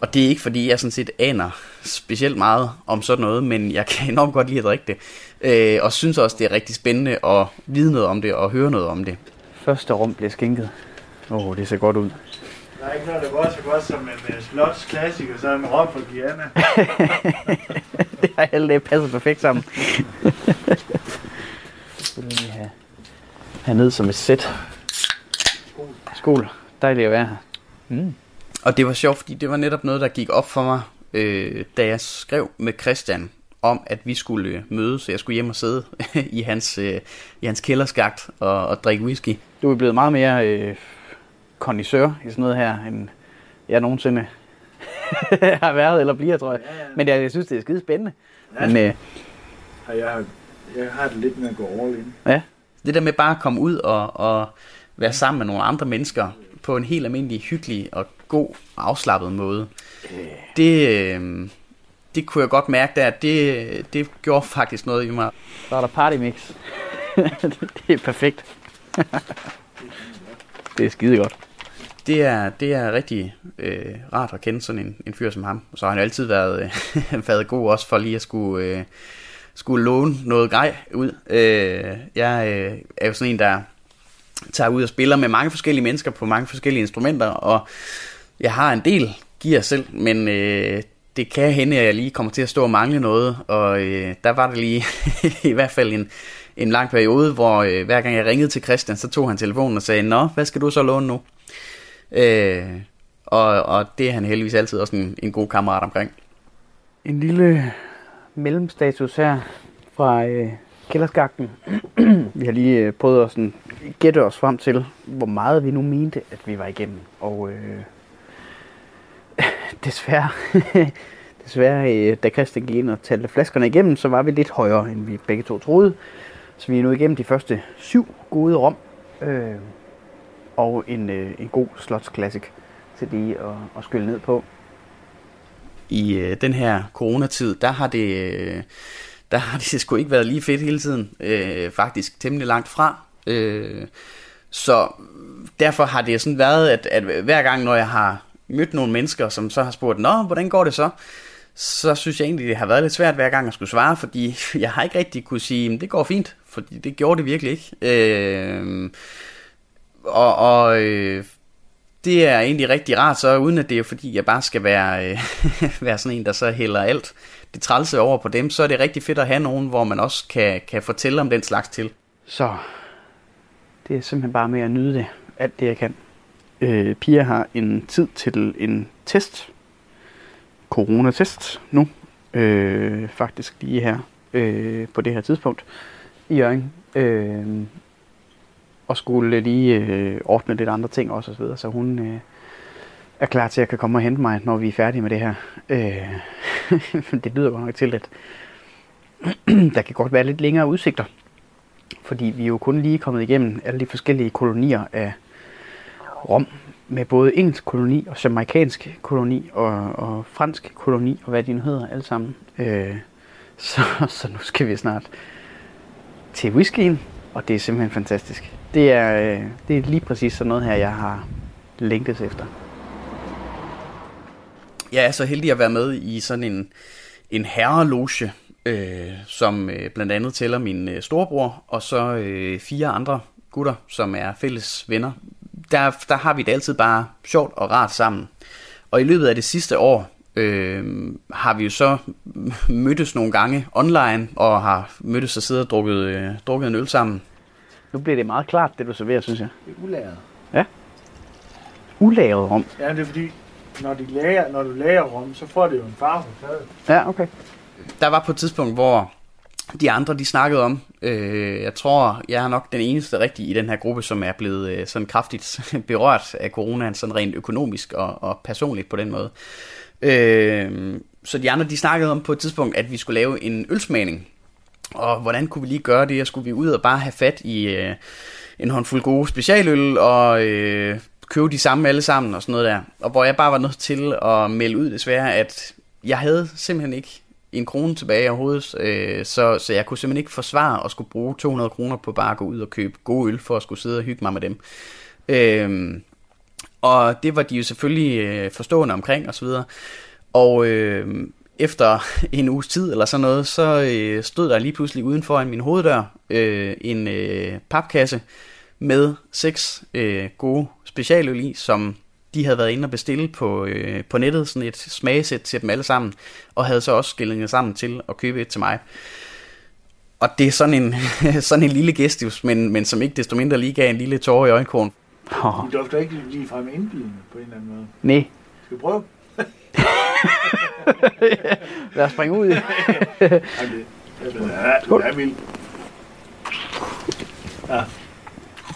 Og det er ikke fordi, jeg sådan set aner specielt meget om sådan noget, men jeg kan enormt godt lide at drikke det. Øh, og synes også, det er rigtig spændende at vide noget om det og høre noget om det. Første rum bliver skænket. Åh, oh, det ser godt ud. Der er ikke noget, der går så godt som en uh, slots klassiker, så en rom for Gianna. det har alle det passet perfekt sammen. Så vil vi have, have ned som et sæt. Skål. Dejligt at være her. Mm. Og det var sjovt, fordi det var netop noget, der gik op for mig, øh, da jeg skrev med Christian om, at vi skulle øh, mødes, så jeg skulle hjem og sidde i hans, øh, i hans kælderskagt og, og drikke whisky. Du er blevet meget mere øh, kondisør i sådan noget her, end jeg nogensinde har været eller bliver, tror jeg. Ja, ja. Men jeg, jeg synes, det er skide spændende. Ja. Men, øh, jeg, har, jeg har det lidt med at gå all in. Ja, det der med bare at komme ud og, og være sammen med nogle andre mennesker på en helt almindelig, hyggelig og god afslappet måde. Det, øh, det kunne jeg godt mærke der, det, det gjorde faktisk noget i mig. Så er der party mix. det er perfekt. det er skide godt. Det er, det er rigtig øh, rart at kende sådan en, en fyr som ham. Så har han jo altid været, øh, været god også for lige at skulle, øh, skulle låne noget grej ud. Øh, jeg øh, er jo sådan en, der tager ud og spiller med mange forskellige mennesker på mange forskellige instrumenter, og jeg har en del gear selv, men øh, det kan hende, at jeg lige kommer til at stå og mangle noget, og øh, der var det lige i hvert fald en, en lang periode, hvor øh, hver gang jeg ringede til Christian, så tog han telefonen og sagde, Nå, hvad skal du så låne nu? Øh, og, og det er han heldigvis altid også en, en god kammerat omkring. En lille mellemstatus her fra øh, kælderskakten. vi har lige øh, prøvet at sådan, gætte os frem til, hvor meget vi nu mente, at vi var igennem. Og øh, desværre, desværre, øh, da Christian gik ind og talte flaskerne igennem, så var vi lidt højere, end vi begge to troede. Så vi er nu igennem de første syv gode rom. Øh, og en, øh, en god slotsklassik til lige at, at skylle ned på. I øh, den her coronatid, der har det... Øh, der har det sgu ikke været lige fedt hele tiden. Øh, faktisk temmelig langt fra. Øh, så derfor har det sådan været, at, at hver gang, når jeg har mødt nogle mennesker, som så har spurgt, Nå, hvordan går det så? Så synes jeg egentlig, det har været lidt svært hver gang at skulle svare, fordi jeg har ikke rigtig kunne sige, det går fint, fordi det gjorde det virkelig ikke. Øh, og og øh, det er egentlig rigtig rart, så uden at det er fordi, jeg bare skal være, øh, være sådan en, der så hælder alt det trælse over på dem, så er det rigtig fedt at have nogen, hvor man også kan, kan fortælle om den slags til. Så det er simpelthen bare med at nyde det, alt det jeg kan. Øh, Pia har en tid til en test, coronatest nu, øh, faktisk lige her øh, på det her tidspunkt i Jørgen. Øh, og skulle lige øh, ordne lidt andre ting også og så videre, så hun øh, er klar til at kan komme og hente mig, når vi er færdige med det her. Øh, det lyder godt nok til, at der kan godt være lidt længere udsigter, fordi vi er jo kun lige kommet igennem alle de forskellige kolonier af Rom, med både engelsk koloni og jamaikansk koloni og, og fransk koloni og hvad de nu hedder alle sammen. Øh, så, så nu skal vi snart til whiskyen, og det er simpelthen fantastisk. Det er, øh, det er lige præcis sådan noget her, jeg har længtes efter. Jeg er så heldig at være med i sådan en, en herreloge, øh, som øh, blandt andet tæller min øh, storebror, og så øh, fire andre gutter, som er fælles venner. Der, der har vi det altid bare sjovt og rart sammen. Og i løbet af det sidste år øh, har vi jo så mødtes nogle gange online, og har mødtes og siddet og drukket, øh, drukket en øl sammen. Nu bliver det meget klart, det du serverer, synes jeg. Det er ulæret. Ja. Ulæret rom. Ja, det er fordi, når, de lager, når du lager rom, så får det jo en farve på fadet. Ja, okay. Der var på et tidspunkt, hvor de andre, de snakkede om, øh, jeg tror, jeg er nok den eneste rigtige i den her gruppe, som er blevet øh, sådan kraftigt berørt af coronaen, sådan rent økonomisk og, og personligt på den måde. Øh, så de andre, de snakkede om på et tidspunkt, at vi skulle lave en ølsmagning og hvordan kunne vi lige gøre det? Og skulle vi ud og bare have fat i øh, en håndfuld gode specialøl og øh, købe de samme alle sammen og sådan noget der. Og hvor jeg bare var nødt til at melde ud desværre, at jeg havde simpelthen ikke en krone tilbage overhovedet, øh, så, så jeg kunne simpelthen ikke forsvare at skulle bruge 200 kroner på bare at gå ud og købe god øl, for at skulle sidde og hygge mig med dem. Øh, og det var de jo selvfølgelig øh, forstående omkring osv. Og, og øh, efter en uges tid eller sådan noget, så øh, stod der lige pludselig uden foran min hoveddør øh, en øh, papkasse med seks øh, gode specialøl i, som de havde været inde og bestille på, øh, på nettet, sådan et smagesæt til dem alle sammen, og havde så også skillet sammen til at købe et til mig. Og det er sådan en, sådan en lille gestus, men, men som ikke desto mindre lige gav en lille tårer i øjenkorn. Du dufter ikke lige frem indbydende på en eller anden måde. Nej. Skal vi prøve? Lad os springe ud. Jamen, det, det, er, det er vildt. Ja.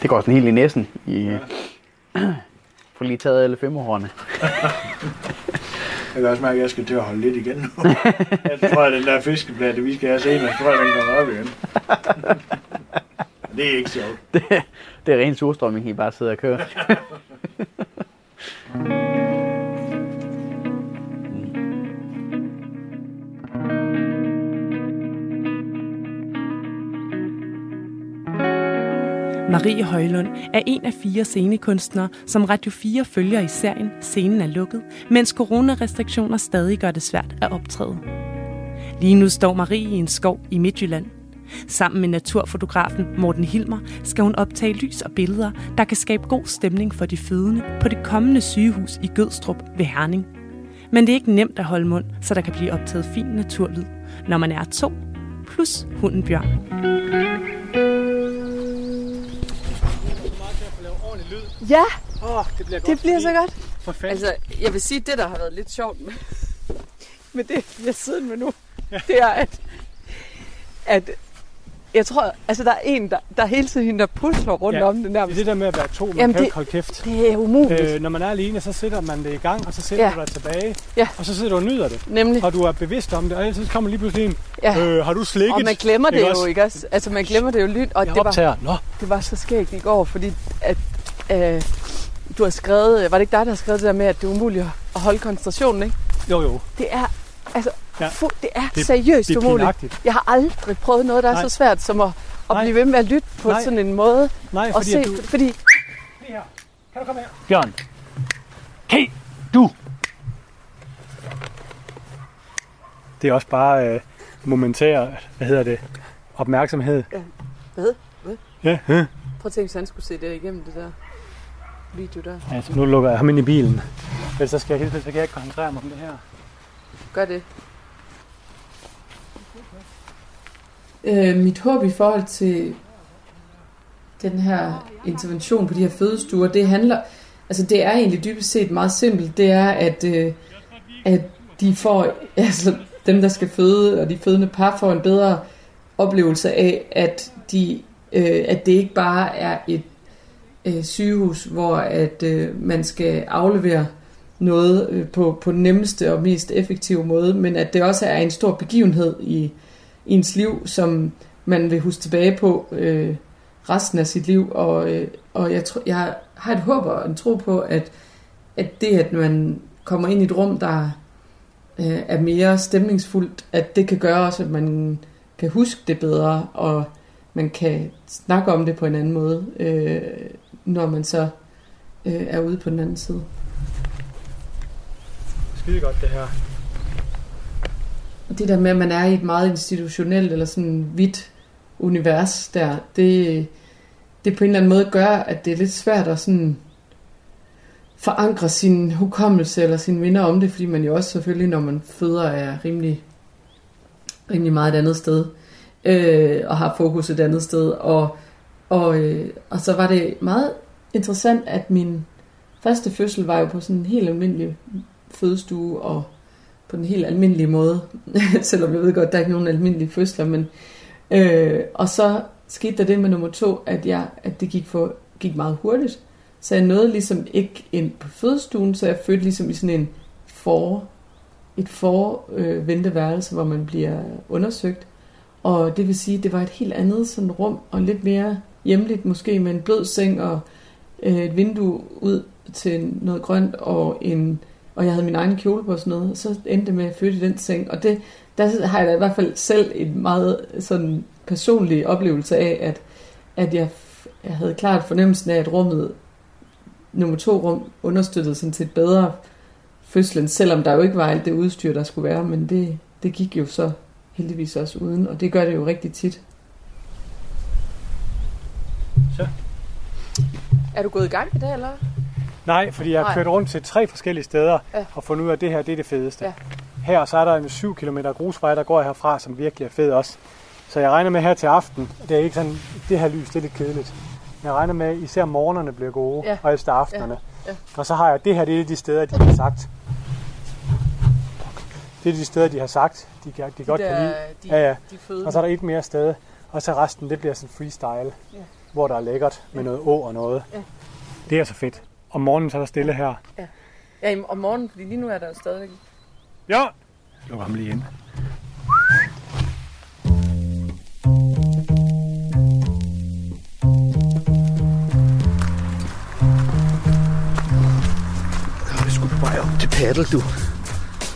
Det går sådan helt i næsen. I, ja. Få lige taget alle femmerhårene. Jeg kan også mærke, at jeg skal til at holde lidt igen nu. Jeg tror, at den der fiskeplade, vi skal have senere, jeg tror, at den kommer op igen. Det er ikke sjovt. Det, det er ren surstrømning, I bare sidder og kører. Marie Højlund er en af fire scenekunstnere, som Radio 4 følger i serien Scenen er lukket, mens coronarestriktioner stadig gør det svært at optræde. Lige nu står Marie i en skov i Midtjylland. Sammen med naturfotografen Morten Hilmer skal hun optage lys og billeder, der kan skabe god stemning for de fødende på det kommende sygehus i Gødstrup ved Herning. Men det er ikke nemt at holde mund, så der kan blive optaget fin naturlyd, når man er to, plus hunden Bjørn. Ja, oh, det bliver, det bliver så godt. For fanden. Altså, jeg vil sige, det der har været lidt sjovt med, med det, jeg sidder med nu, det er, at, at jeg tror, altså der er en, der, der hele tiden der pusler rundt Ja, om den der. Det er det der med at være to, man Jamen, kan det- ikke holde kæft. Det er umuligt. Øh, når man er alene, så sætter man det i gang, og så sætter Ja. du dig tilbage, Ja. og så sidder du og nyder det. Nemlig. Og du er bevidst om det, og ellers så kommer lige pludselig en, Ja. øh, har du slikket? Og man glemmer det Ikke jo, også? ikke også? Altså, man glemmer det jo lyt. Og Jeg det var, optager. Nå. det var så skægt i går, fordi at, øh, du har skrevet, var det ikke dig, der har skrevet det der med, at det er umuligt at holde koncentrationen, ikke? Jo, jo. Det er, altså, Ja. ja. fu- det er Det- seriøst det er umuligt. pinagtigt. Jeg har aldrig prøvet noget, der er Nej. så svært som at, at Nej. blive ved med at lytte på Nej. sådan en måde. Nej, og fordi se, at du- fordi Lige her. Kan du komme her? Bjørn. Hey, du! Det er også bare øh, momentær, hvad hedder det, opmærksomhed. Hvad? Hvad? Ja, ja. Prøv at tænke, hvis han skulle se det igennem det der video der. Altså, nu lukker jeg ham ind i bilen. Ellers så, skal jeg, så kan jeg ikke koncentrere mig om det her. Gør det. Øh, mit håb i forhold til den her intervention på de her fødestuer, det handler, altså det er egentlig dybest set meget simpelt. Det er, at, øh, at de får, altså dem der skal føde, og de fødende par får en bedre oplevelse af, at, de, øh, at det ikke bare er et øh, sygehus, hvor at øh, man skal aflevere noget øh, på, på den nemmeste og mest effektive måde, men at det også er en stor begivenhed i, i ens liv, som man vil huske tilbage på øh, resten af sit liv. Og, øh, og jeg, tror, jeg har et håb og en tro på, at, at det, at man kommer ind i et rum, der øh, er mere stemningsfuldt, at det kan gøre også, at man kan huske det bedre, og man kan snakke om det på en anden måde, øh, når man så øh, er ude på den anden side. Skide godt det her. Og det der med, at man er i et meget institutionelt eller sådan hvidt univers der, det, det på en eller anden måde gør, at det er lidt svært at sådan forankre sin hukommelse eller sine minder om det, fordi man jo også selvfølgelig, når man føder, er rimelig, rimelig meget et andet sted, øh, og har fokus et andet sted. Og, og, øh, og så var det meget interessant, at min første fødsel var jo på sådan en helt almindelig fødestue, og på den helt almindelige måde, selvom jeg ved godt, der er ikke nogen almindelige fødsler, men øh, og så skete der det med nummer to, at, jeg, at det gik, for, gik meget hurtigt, så jeg nåede ligesom ikke ind på fødestuen, så jeg fødte ligesom i sådan en for, et for øh, venteværelse, hvor man bliver undersøgt, og det vil sige, det var et helt andet sådan rum, og lidt mere hjemligt måske, med en blød seng og øh, et vindue ud til noget grønt, og en og jeg havde min egen kjole på og sådan noget, og så endte det med at flytte i den seng, og det, der har jeg da i hvert fald selv en meget sådan personlig oplevelse af, at, at jeg, jeg havde klart fornemmelsen af, at rummet, nummer to rum, understøttede sådan set bedre fødslen, selvom der jo ikke var alt det udstyr, der skulle være, men det, det gik jo så heldigvis også uden, og det gør det jo rigtig tit. Så. Er du gået i gang i det, eller? Nej, fordi jeg har kørt rundt til tre forskellige steder Ja. og fundet ud af, at det her det er det fedeste. Ja. Her så er der en 7 km grusvej, der går herfra, som virkelig er fed også. Så jeg regner med her til aften, det er ikke sådan, det her lys, det er lidt kedeligt. Men jeg regner med, at især morgenerne bliver gode, Ja. og efter aftenerne. Ja. Ja. Og så har jeg, det her, det er de steder, de har sagt. Det er de steder, de har sagt, de, de, de godt der- kan lide. de- ja, ja. de. Og så er der et mere sted, og så resten, det bliver sådan freestyle, Ja. hvor der er lækkert med noget å og noget. Ja. Det er så fedt. Om morgenen så er der stille her. Ja. Ja, om morgenen, fordi lige nu er der jo stadigvæk... Ja! Lukker ham lige ind. Er vi sgu på vej op til paddle, du.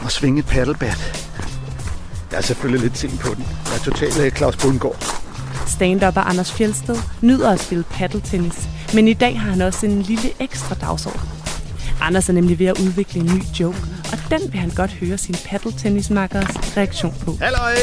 Og svinge et paddlebat. Jeg er selvfølgelig lidt sent på den. Jeg er totalt øh, Claus Bundgaard. Stand-up Anders Fjelsted nyder at spille paddeltennis, men i dag har han også en lille ekstra dagsorden. Anders er nemlig ved at udvikle en ny joke, og den vil han godt høre sin paddeltennismakkers reaktion på. Halløj!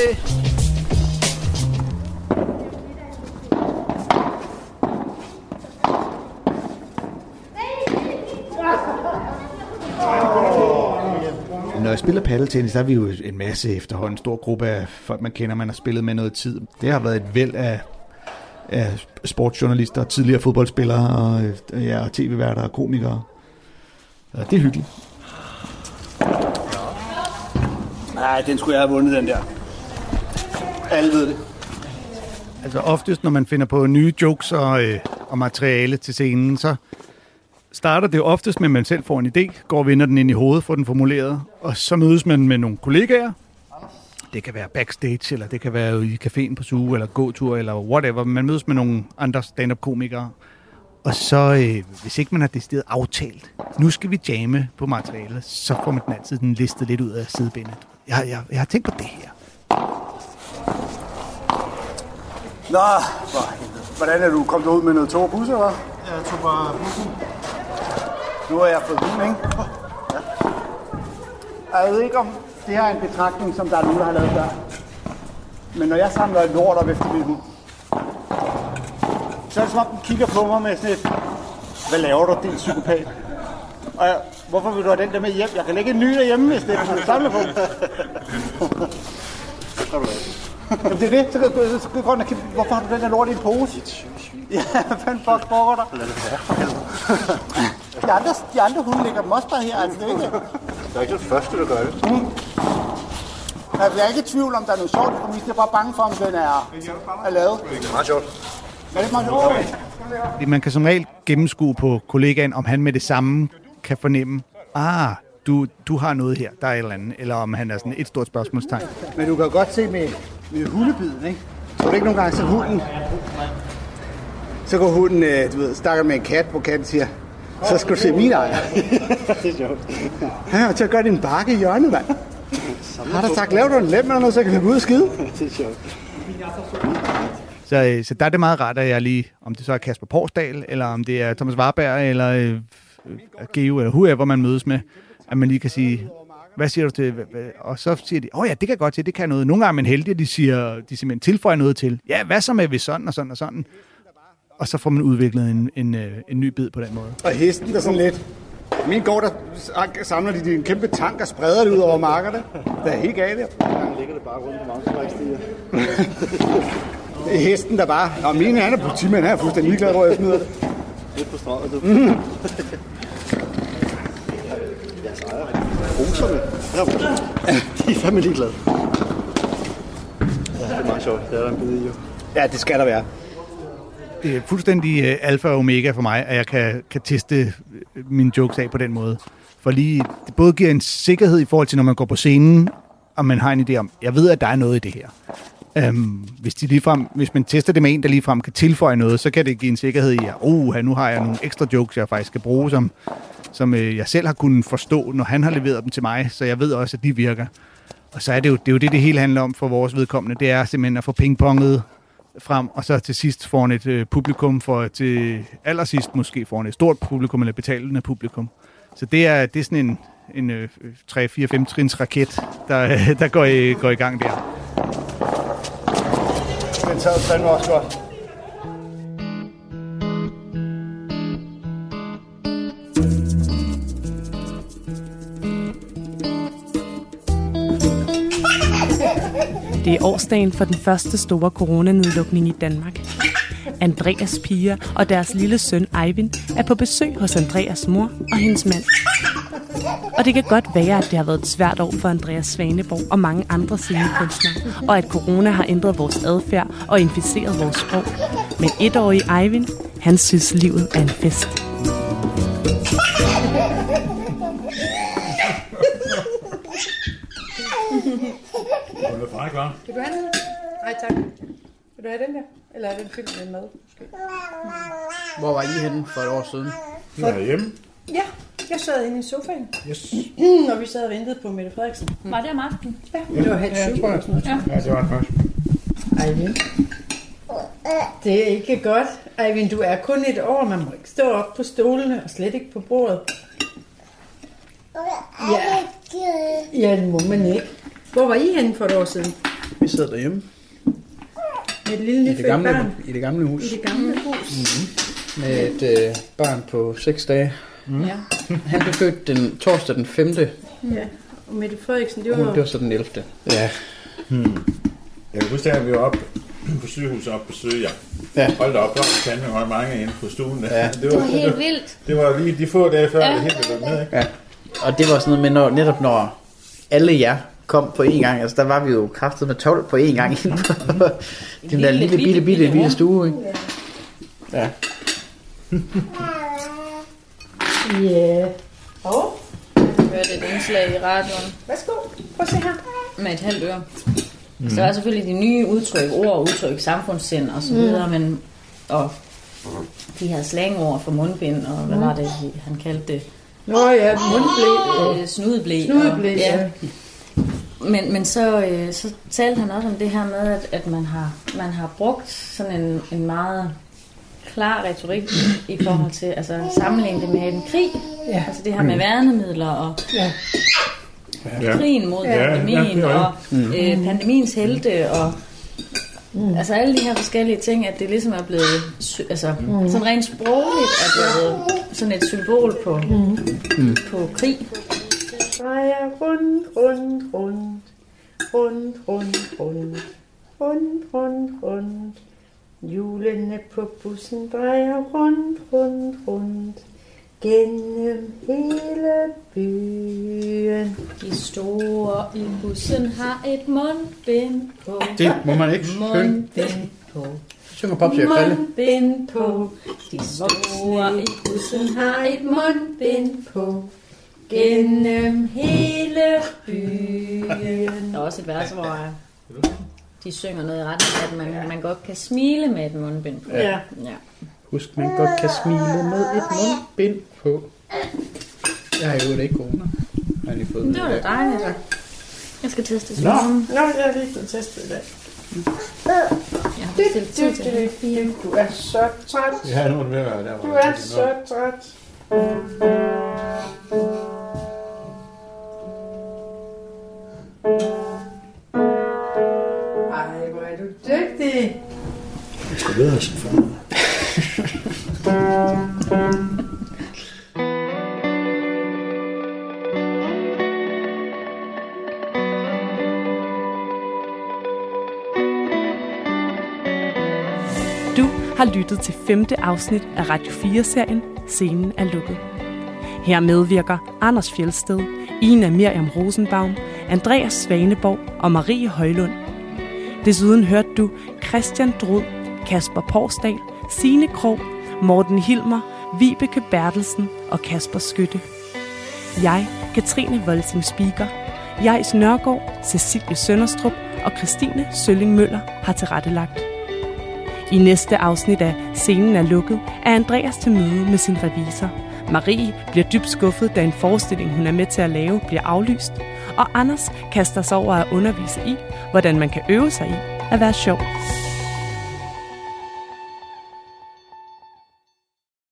Når jeg spiller paddeltennis, der er vi jo en masse efterhånden, en stor gruppe af folk, man kender, man har spillet med noget tid. Det har været et væld af, af sportsjournalister, tidligere fodboldspillere, og, øh, ja, og tv-værter og komikere. Og det er hyggeligt. Nej, den skulle jeg have vundet, den der. Alle ved det. Altså oftest, når man finder på nye jokes og, øh, og materiale til scenen, så starter det oftest med, at man selv får en idé, går og vinder den ind i hovedet, får den formuleret, og så mødes man med nogle kollegaer. Det kan være backstage, eller det kan være i caféen på suge, eller gåtur, eller whatever. Man mødes med nogle andre stand-up-komikere. Og så, øh, hvis ikke man har decideret aftalt, nu skal vi jamme på materialet, så får man den altid den listet lidt ud af sidebenet. Jeg, jeg, jeg har tænkt på det her. Nå, for helvede. Hvordan er du kommet ud med noget tog og bus, eller? Jeg tog bare bussen. Nu har jeg fået vin, ikke? Ja. Jeg ved ikke, om det her er en betragtning, som der er nogen, der har lavet før. Men når jeg samler et lort op efter min hund, så er det som om, den kigger på mig med sådan et, hvad laver du, din psykopat? Og jeg, hvorfor vil du have den der med hjem? Jeg kan lægge en ny derhjemme, hvis det er, du samler på. Jamen, det er det. Så så ind og kigge, hvorfor har du den der lort i en pose? Ja, hvad fanden fuck foregår der? De andre, de andre hunde ligger dem også bare her, altså det er ikke... Det er ikke den første, der gør det. Mm. Altså, jeg er ikke i tvivl om, der er noget sjovt præmis. Jeg er bare bange for, om den er, er lavet. Det er meget sjovt. Er det meget sjovt? Man kan som regel gennemskue på kollegaen, om han med det samme kan fornemme, ah, du, du har noget her, der er et eller andet, eller om han er sådan et stort spørgsmålstegn. Men du kan godt se med, med hundebiden, ikke? Så er det ikke nogle gange, så hunden... Så går hunden, øh, du ved, snakker med en kat, hvor katten siger, så skal du se min ejer. det er sjovt. Han har til at gøre din bakke i hjørnet, mand. Har der sagt, lav du en lem eller noget, så kan vi gå ud og skide? det er sjovt. Så, øh, så der er det meget rart, at jeg lige, om det så er Kasper Porsdal, eller om det er Thomas Warberg, eller øh, øh, Geo, eller whoever man mødes med, at man lige kan sige, hvad siger du til? Og så siger de, åh oh ja, det kan godt til, det kan noget. Nogle gange er man heldig, at de siger, de simpelthen tilføjer noget til. Ja, hvad så med hvis sådan og sådan og sådan? Og så får man udviklet en, en, øh, en ny bid på den måde. Og hesten der sådan lidt. Min gård, der samler de en kæmpe tank og spreder det ud over markerne. Det er helt galt, ja. Der ligger det bare rundt på mountainbike-stiger. Det er hesten, der bare... Og min han er politimand, han er fuldstændig ligeglad, hvor jeg smider det. Lidt på strøget, du. Mm. Deres ejer. Roserne. Ja. De er fandme ligeglade. Ja, det er meget sjovt. Det er der en bid i, jo. Ja, det skal der være. Det er fuldstændig øh, alfa og omega for mig, at jeg kan, kan teste øh, mine jokes af på den måde. For lige, det både giver en sikkerhed i forhold til, når man går på scenen, og man har en idé om, jeg ved, at der er noget i det her. Øhm, hvis, de ligefrem, hvis man tester det med en, der ligefrem kan tilføje noget, så kan det give en sikkerhed i, at oh, nu har jeg nogle ekstra jokes, jeg faktisk skal bruge, som, som øh, jeg selv har kunnet forstå, når han har leveret dem til mig, så jeg ved også, at de virker. Og så er det jo det, er jo det, det hele handler om for vores vedkommende. Det er simpelthen at få pingponget frem, og så til sidst foran et øh, publikum, for til allersidst måske foran et stort publikum, eller betalende publikum. Så det er, det er sådan en, en øh, 3-4-5 trins raket, der, der går, i, går i gang der. Den tager fandme også godt. Det er årsdagen for den første store coronanedlukning i Danmark. Andreas piger og deres lille søn Eivind er på besøg hos Andreas mor og hendes mand. Og det kan godt være, at det har været et svært år for Andreas Svaneborg og mange andre scenekunstnere, og at corona har ændret vores adfærd og inficeret vores sprog. Men etårige Eivind, han synes livet er en fest. Vil du fræk, hva'? Vil du have noget? Nej, tak. Vil du have den der? Eller er den fyldt med mad? Måske? Hvor var I henne for et år siden? Jeg er hjemme. Ja, jeg sad inde i sofaen. Yes. Når vi sad og ventede på Mette Frederiksen. Var det om aftenen? Ja, Ja, det var halv ja, syv. jeg tror, jeg. noget. Ja, det var det faktisk. Eivind. Det er ikke godt. Eivind, du er kun et år. Man må ikke stå op på stolene og slet ikke på bordet. Ja, ja det må man ikke. Hvor var I henne for et år siden? Vi sidder derhjemme. Med et lille I det, gamle, barn? I det gamle hus. I det gamle hus. Mm-hmm. Med et øh, barn på 6 dage. Mm. Ja. Han blev født den torsdag den 5. Ja, og Mette Frederiksen, det var... Det var så den 11. Ja. Hmm. Jeg kan huske, at vi var oppe på sygehuset op på besøge jer. Ja. Hold da op, der var fandme meget mange inde på stuen. Der. Ja. Det var, Det var helt vildt. Det var lige de få dage før, Ja. det helt blev ned, ikke? Ja. Og det var sådan noget med, når, netop når alle jer kom på én gang, altså der var vi jo kraftet med 12 på én gang inde på den der lille, bitte, bitte, bitte stue, ikke? Ja. Ja. Og? hørte et indslag i radioen Værsgo, prøv at se her. med et halvt øre. Mm. Så der er selvfølgelig de nye udtryk, ord og udtryk, samfundssind og så Mm. videre, men og de her slangord for mundbind, og hvad Mm. var det, han kaldte det? Nå ja, mundblæ. Øh, snudeblæ. Snudeblæ, og- ja. Men, men så, øh, så talte han også om det her med, at, at man, har, man har brugt sådan en, en meget klar retorik i forhold til, altså sammenligne det med en krig. Ja. Altså det her med Mm. værnemidler og Ja. ja. krigen mod Ja. pandemien Ja, det er og rigtigt. øh, pandemiens helte og Mm. altså alle de her forskellige ting, at det ligesom er blevet altså, Mm. sådan rent sprogligt er blevet sådan et symbol på, Mm. på krig. Drejer rundt, rundt, rundt. Rundt, rundt, rundt. Rundt, rundt, rundt. Hjulene på bussen drejer rundt, rundt, rundt. Gennem hele byen. De store i bussen har et mundbind på. Det må man ikke synge. Mundbind på. Synger og Krille. Mundbind på. De store i bussen har et mundbind på. Gennem hele byen. Der er også et vers, hvor øh, de synger noget i retning, af, at man, man godt kan smile med et mundbind på. Ja. ja. Husk, man godt kan smile med et mundbind på. Jeg har jo ikke corona. Har jeg lige fået Det var da dejligt. Jeg skal teste Nå, Nå. Nå, jeg har lige fået testet i dag. Jeg har bestilt tid til det. Du er så træt. Ja, nu er det ved at være der. Du er så træt. Ej, hvor er du dygtig. Jeg skal bedre sin far. Du har lyttet til femte afsnit af Radio 4-serien Scenen er lukket. Her medvirker Anders Fjelsted, Ina Miriam Rosenbaum, Andreas Svaneborg og Marie Højlund. Desuden hørte du Christian Drud, Kasper Porsdal, Signe Krog, Morten Hilmer, Vibeke Bertelsen og Kasper Skytte. Jeg, Katrine Voldsing Spiker, Jais Nørgaard, Cecilie Sønderstrup og Christine Sølling Møller har tilrettelagt. I næste afsnit af Scenen er lukket er Andreas til møde med sin revisor, Marie bliver dybt skuffet, da en forestilling, hun er med til at lave, bliver aflyst. Og Anders kaster sig over at undervise i, hvordan man kan øve sig i at være sjov.